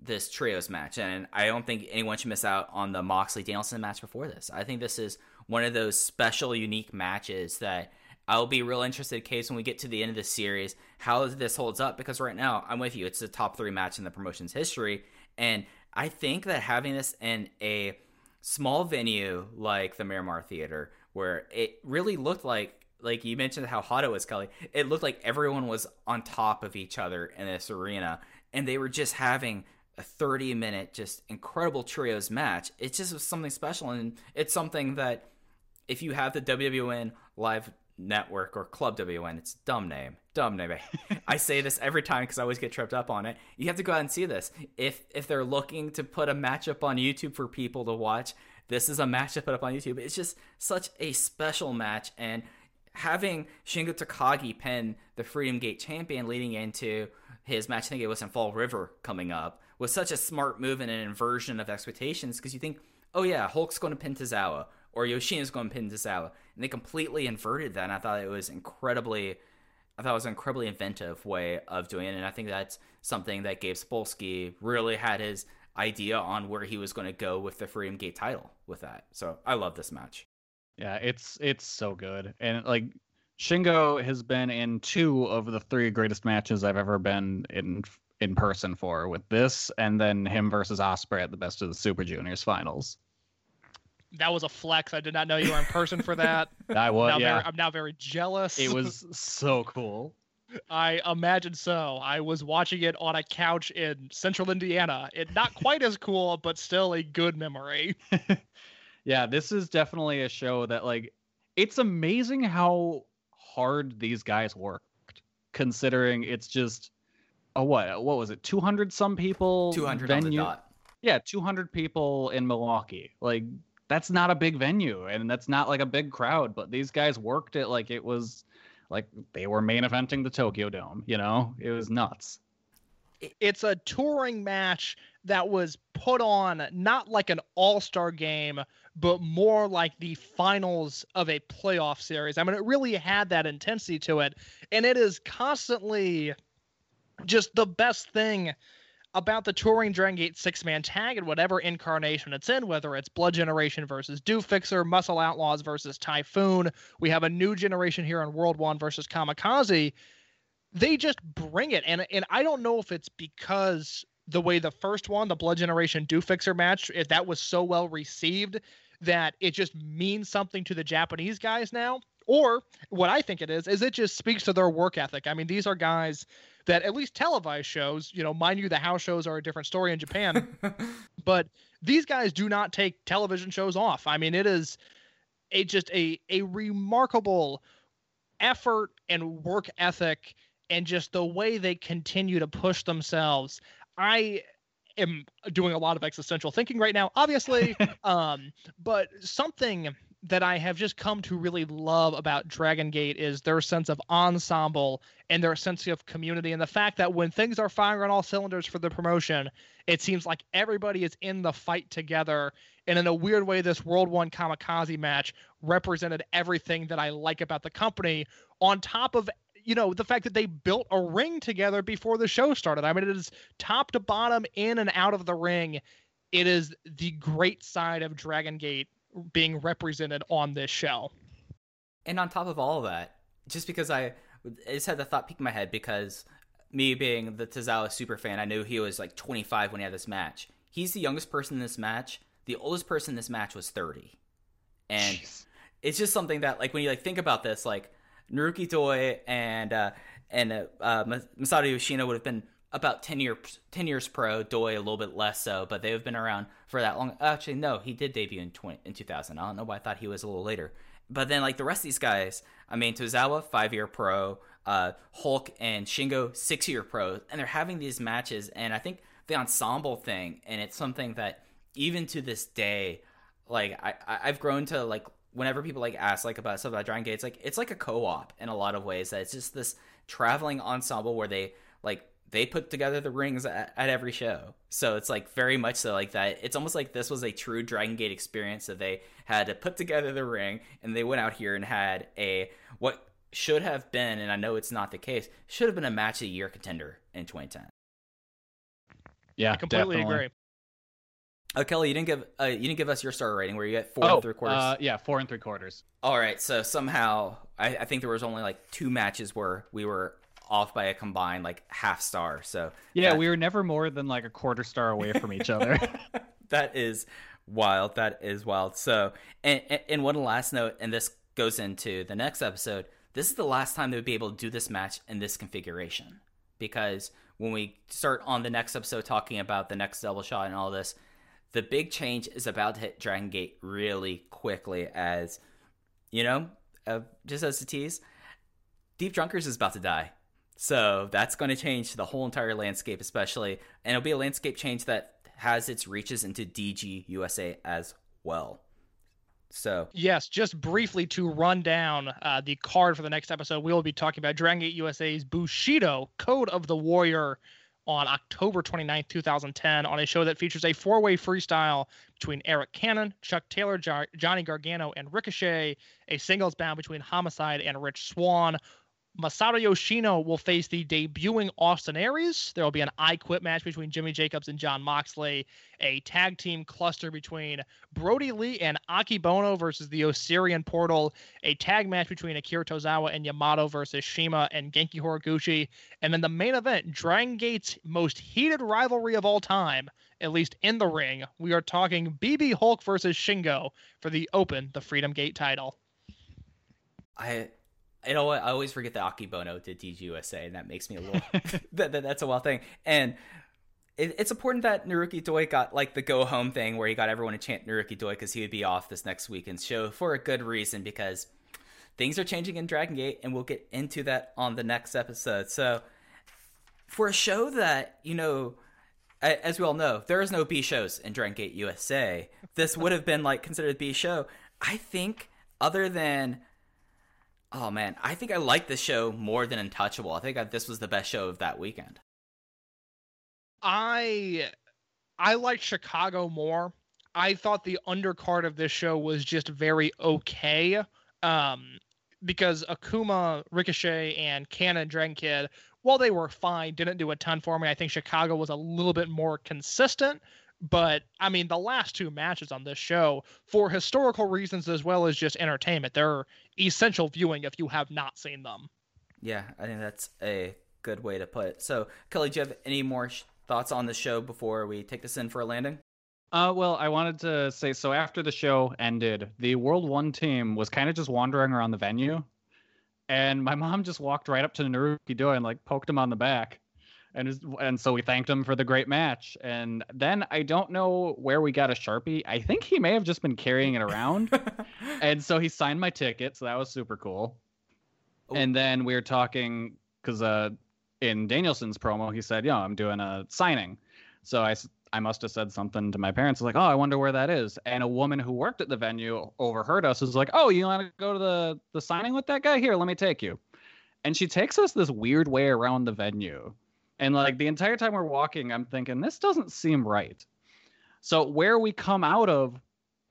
this trios match, and I don't think anyone should miss out on the Moxley Danielson match before this. I think this is one of those special, unique matches that I'll be real interested, in case when we get to the end of the series, how this holds up. Because right now, I'm with you; it's the top three match in the promotion's history, and I think that having this in a small venue like the Miramar Theater, where it really looked like like you mentioned how hot it was, Kelly. It looked like everyone was on top of each other in this arena, and they were just having a 30 minute, just incredible trios match. It just was something special, and it's something that if you have the WWN live network or Club WN, it's a dumb name, dumb name. I say this every time because I always get tripped up on it. You have to go out and see this. If if they're looking to put a matchup on YouTube for people to watch, this is a match to put up on YouTube. It's just such a special match, and having Shingo Takagi pin the Freedom Gate champion leading into his match, I think it was in Fall River coming up, was such a smart move and an inversion of expectations because you think, oh yeah, Hulk's going to pin Tozawa or Yoshino's going to pin Tozawa, and they completely inverted that. And I thought it was incredibly, I thought it was an incredibly inventive way of doing it, and I think that's something that Gabe Sapolsky really had his idea on where he was going to go with the Freedom Gate title with that. So I love this match. Yeah, it's it's so good. And like Shingo has been in two of the three greatest matches I've ever been in in person for with this and then him versus Osprey at the best of the Super Juniors finals. That was a flex. I did not know you were in person for that. I was now yeah. very, I'm now very jealous. It was so cool. I imagine so. I was watching it on a couch in central Indiana. It not quite as cool, but still a good memory. yeah, this is definitely a show that like it's amazing how hard these guys worked considering it's just a what what was it 200 some people 200 on the venue? dot. yeah 200 people in milwaukee. Like that's not a big venue and that's not like a big crowd but these guys worked it like it was like they were main eventing the tokyo dome you know? It was nuts. It's a touring match that was put on not like an all-star game but more like the finals of a playoff series i mean it really had that intensity to it and it is constantly just the best thing about the touring Dragon Gate six man tag in whatever incarnation it's in, whether it's Blood Generation versus Do Fixer, Muscle Outlaws versus Typhoon. We have a new generation here on World One versus Kamikaze. They just bring it. And and I don't know if it's because the way the first one, the Blood Generation Do Fixer match, if that was so well received that it just means something to the Japanese guys now. Or what I think it is, is it just speaks to their work ethic. I mean, these are guys that at least televised shows, you know, mind you, the house shows are a different story in Japan, but these guys do not take television shows off. I mean, it is a just a a remarkable effort and work ethic and just the way they continue to push themselves. I am doing a lot of existential thinking right now, obviously, um, but something that I have just come to really love about Dragon Gate is their sense of ensemble and their sense of community and the fact that when things are firing on all cylinders for the promotion, it seems like everybody is in the fight together. And in a weird way, this World One Kamikaze match represented everything that I like about the company, on top of you know the fact that they built a ring together before the show started. I mean, it is top to bottom, in and out of the ring. It is the great side of Dragon Gate being represented on this show. And on top of all of that, just because I, I just had the thought peek in my head because me being the Tozawa super fan, I knew he was like 25 when he had this match. He's the youngest person in this match. The oldest person in this match was 30. And it's just something that like when you like think about this, like Naruki Doi and uh and uh, uh Masato Yoshino would have been about 10 years 10 years pro Doi a little bit less so but they've been around for that long. Actually no he did debut in 20, in 2000 I don't know why I thought he was a little later. But then like the rest of these guys I mean Tozawa 5 year pro uh Hulk and Shingo 6 year pro and they're having these matches and I think the ensemble thing and it's something that even to this day like I I- I've grown to like whenever people like ask like about stuff about Dragon Gate, it's like it's like a co-op in a lot of ways. That it's just this traveling ensemble where they like they put together the rings at, at every show. So it's like very much so like that. It's almost like this was a true Dragon Gate experience that they had to put together the ring and they went out here and had a what should have been, and I know it's not the case, should have been a match of the year contender in 2010. yeah I completely definitely. agree. Oh, Kelly, you didn't give uh, you didn't give us your star rating. Where you at four oh and three quarters? uh, yeah four and three quarters All right, so somehow I, I think there was only like two matches where we were off by a combined like half star. So yeah that- we were never more than like a quarter star away from each other that is wild. That is wild. So, and, and- and one last note, and this goes into the next episode, this is the last time they would be able to do this match in this configuration. Because when we start on the next episode talking about the next double shot and all this, the big change is about to hit Dragon Gate really quickly as, you know, uh, just as a tease, Deep Drunkers is about to die. So that's going to change the whole entire landscape, especially, and it'll be a landscape change that has its reaches into DG USA as well. So Yes, just briefly to run down uh, the card for the next episode, we will be talking about Dragon Gate USA's Bushido Code of the Warrior on October 29th, 2010, on a show that features a four way freestyle between Arik Cannon, Chuck Taylor, Jar- Johnny Gargano, and Ricochet, a singles bout between Homicide and Rich Swann. Masato Yoshino will face the debuting Austin Aries. There will be an I Quit match between Jimmy Jacobs and Jon Moxley, a tag team cluster between Brodie Lee and Akebono versus the Osirian Portal, a tag match between Akira Tozawa and Yamato versus CIMA and Genki Horiguchi, and then the main event, Dragon Gate's most heated rivalry of all time, at least in the ring. We are talking BB Hulk versus Shingo for the Open, the Freedom Gate title. I, you know what? I always forget that Akebono did DG USA, and that makes me a little. that, that, that's a wild thing, and it, it's important that Naruki Doi got like the go home thing where he got everyone to chant Naruki Doi because he would be off this next weekend's show for a good reason because things are changing in Dragon Gate, and we'll get into that on the next episode. So, for a show that you know as we all know, there is no B shows in Dragon Gate USA. This would have been like considered a B show. I think, other than, oh man, I think I like this show more than Untouchable. I think I, this was the best show of that weekend. I I like Chicago more. I thought the undercard of this show was just very okay. Um because Akuma, Ricochet, and Cannon Dragon Kid, while they were fine, didn't do a ton for me. I think Chicago was a little bit more consistent. But I mean, the last two matches on this show, for historical reasons as well as just entertainment, they're essential viewing if you have not seen them. Yeah, I think that's a good way to put it. So, Kelly, do you have any more sh- thoughts on the show before we take this in for a landing? Uh, well, I wanted to say so after the show ended, the World One team was kind of just wandering around the venue, and my mom just walked right up to Naruki Doi and like poked him on the back, and and so we thanked him for the great match. And then I don't know where we got a sharpie. I think he may have just been carrying it around, and so he signed my ticket, so that was super cool. And then we were talking because uh, in Danielson's promo, he said, "Yo, I'm doing a signing." So I I must have said something to my parents like, "Oh, I wonder where that is." And a woman who worked at the venue overheard us. Was like, "Oh, you want to go to the the signing with that guy? Here, let me take you." And she takes us this weird way around the venue, and like the entire time we're walking, I'm thinking this doesn't seem right. So where we come out of,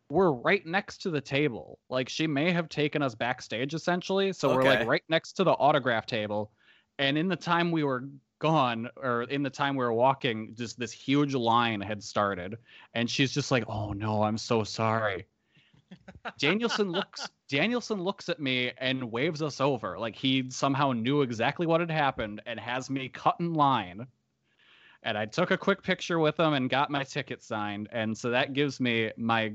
we're right next to the table. Like she may have taken us backstage essentially. So we're like right next to the autograph table. And in the time we were gone, or in the time we were walking, just this huge line had started. And she's just like, Oh no, I'm so sorry. Danielson looks Danielson looks at me and waves us over. Like he somehow knew exactly what had happened and has me cut in line. And I took a quick picture with him and got my ticket signed. And so that gives me my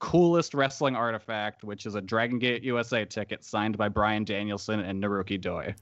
coolest wrestling artifact, which is a Dragon Gate USA ticket signed by Bryan Danielson and Naruki Doi.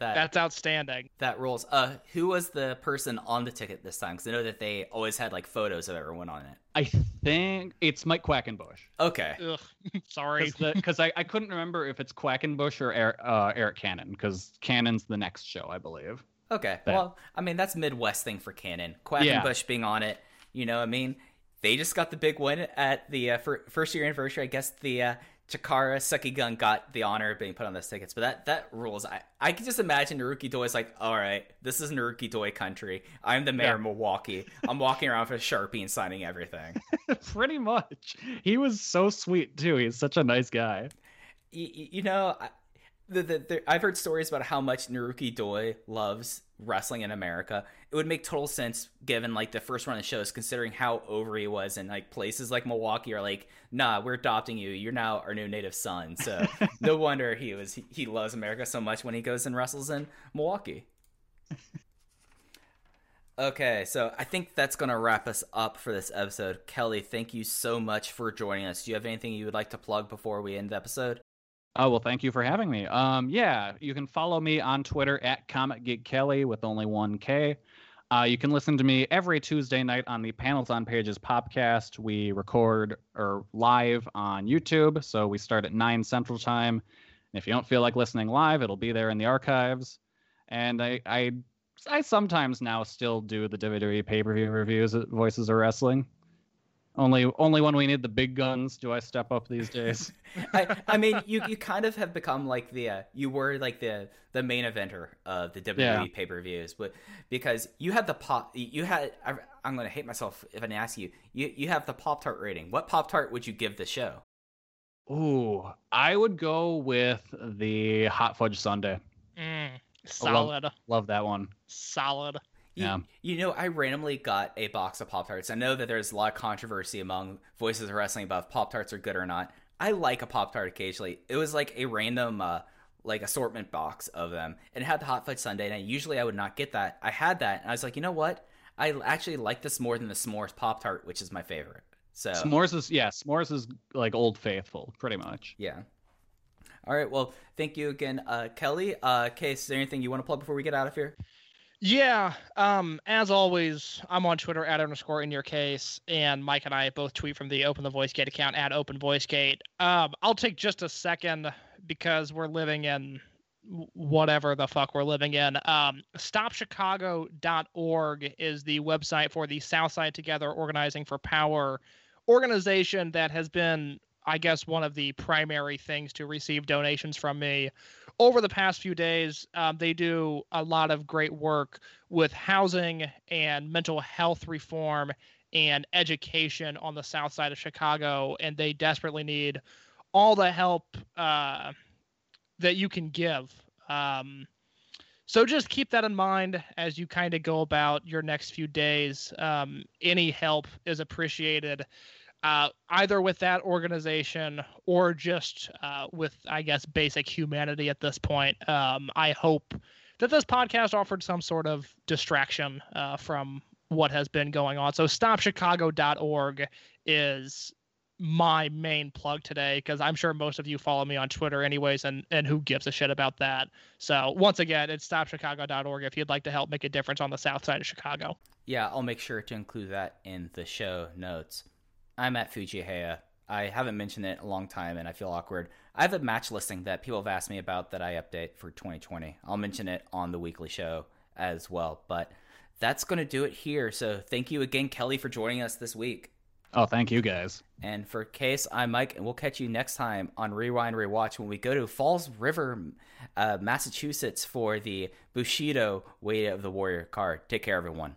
That That's outstanding. that rules. Uh, who was the person on the ticket this time? Because I know that they always had like photos of everyone on it. I think it's Mike Quackenbush. Okay. Ugh, sorry. Because I, I couldn't remember if it's Quackenbush or Arik, uh, Arik Cannon, because Cannon's the next show, I believe. Okay. That- Well, I mean, that's Midwest thing for Cannon. Quackenbush Yeah. being on it, you know, I mean, they just got the big win at the uh, fir- first year anniversary. I guess the uh, Chikara Sekigun got the honor of being put on those tickets, but that that rules. I I can just imagine Naruki Doi is like, all right, this is Naruki Doi country. I'm the mayor Yeah. of Milwaukee. I'm walking around with a sharpie and signing everything. Pretty much. He was so sweet, too. He's such a nice guy. Y- y- you know, I, the, the, the, I've heard stories about how much Naruki Doi loves wrestling in America. It would make total sense given like the first run of shows, considering how over he was, and like places like Milwaukee are like, nah, we're adopting you. You're now our new native son. So no wonder he was he, he loves America so much when he goes and wrestles in Milwaukee. Okay, so I think that's going to wrap us up for this episode. Kelly, thank you so much for joining us. Do you have anything you would like to plug before we end the episode? Oh well, thank you for having me. Um, yeah, you can follow me on Twitter at Comic Geek Kelly with only one K. Uh, you can listen to me every Tuesday night on the Panels on Pages podcast. We record or live on YouTube, so we start at nine Central Time. And if you don't feel like listening live, it'll be there in the archives. And I, I, I sometimes now still do the WWE pay per view reviews at Voices of Wrestling. Only, only when we need the big guns do I step up these days. I, I mean, you, you kind of have become like the uh, you were like the the main eventer of the WWE Yeah. pay per views, but because you had the pop, you had I, I'm gonna hate myself if I didn't ask you. You you have the Pop Tart rating. What Pop Tart would you give the show? Ooh, I would go with the hot fudge sundae. Mm, love- solid, Love that one. solid. You, Yeah. you know, I randomly got a box of Pop Tarts. I know that there's a lot of controversy among voices of wrestling about Pop Tarts are good or not. I like a Pop Tart occasionally. It was like a random, uh, like assortment box of them. And it had the hot fudge sundae, and I, usually I would not get that. I had that, and I was like, you know what? I actually like this more than the s'mores Pop Tart, which is my favorite. So S'mores is yeah, s'mores is like old faithful, pretty much. yeah. All right. Well, thank you again, uh, Kelly. Uh, Case, is there anything you want to plug before we get out of here? Yeah. Um, as always, I'm on Twitter at underscore in your case, and Mike and I both tweet from the Open the Voice Gate account at Open Voice Gate. Um, I'll take just a second because we're living in whatever the fuck we're living in. Um, StopChicago.org is the website for the Southside Together Organizing for Power organization that has been, I guess, one of the primary things to receive donations from me over the past few days. Um, they do a lot of great work with housing and mental health reform and education on the south side of Chicago, and they desperately need all the help uh, that you can give. Um, so just keep that in mind as you kind of go about your next few days. Um, any help is appreciated, uh, either with that organization or just uh, with, I guess, basic humanity at this point. Um, I hope that this podcast offered some sort of distraction uh, from what has been going on. So stopchicago.org is my main plug today because I'm sure most of you follow me on Twitter anyways and and who gives a shit about that. So once again, it's stopchicago.org if you'd like to help make a difference on the south side of Chicago. Yeah, I'll make sure to include that in the show notes. I'm at Fujihaya. I haven't mentioned it in a long time and I feel awkward. I have a match listing that people have asked me about that I update for 2020. I'll mention it on the weekly show as well. But that's going to do it here. So thank you again, Kelly, for joining us this week. Oh, thank you guys. And for Case, I'm Mike, and we'll catch you next time on Rewind Rewatch when we go to Falls River, uh, Massachusetts for the Bushido Way of the Warrior card. Take care, everyone.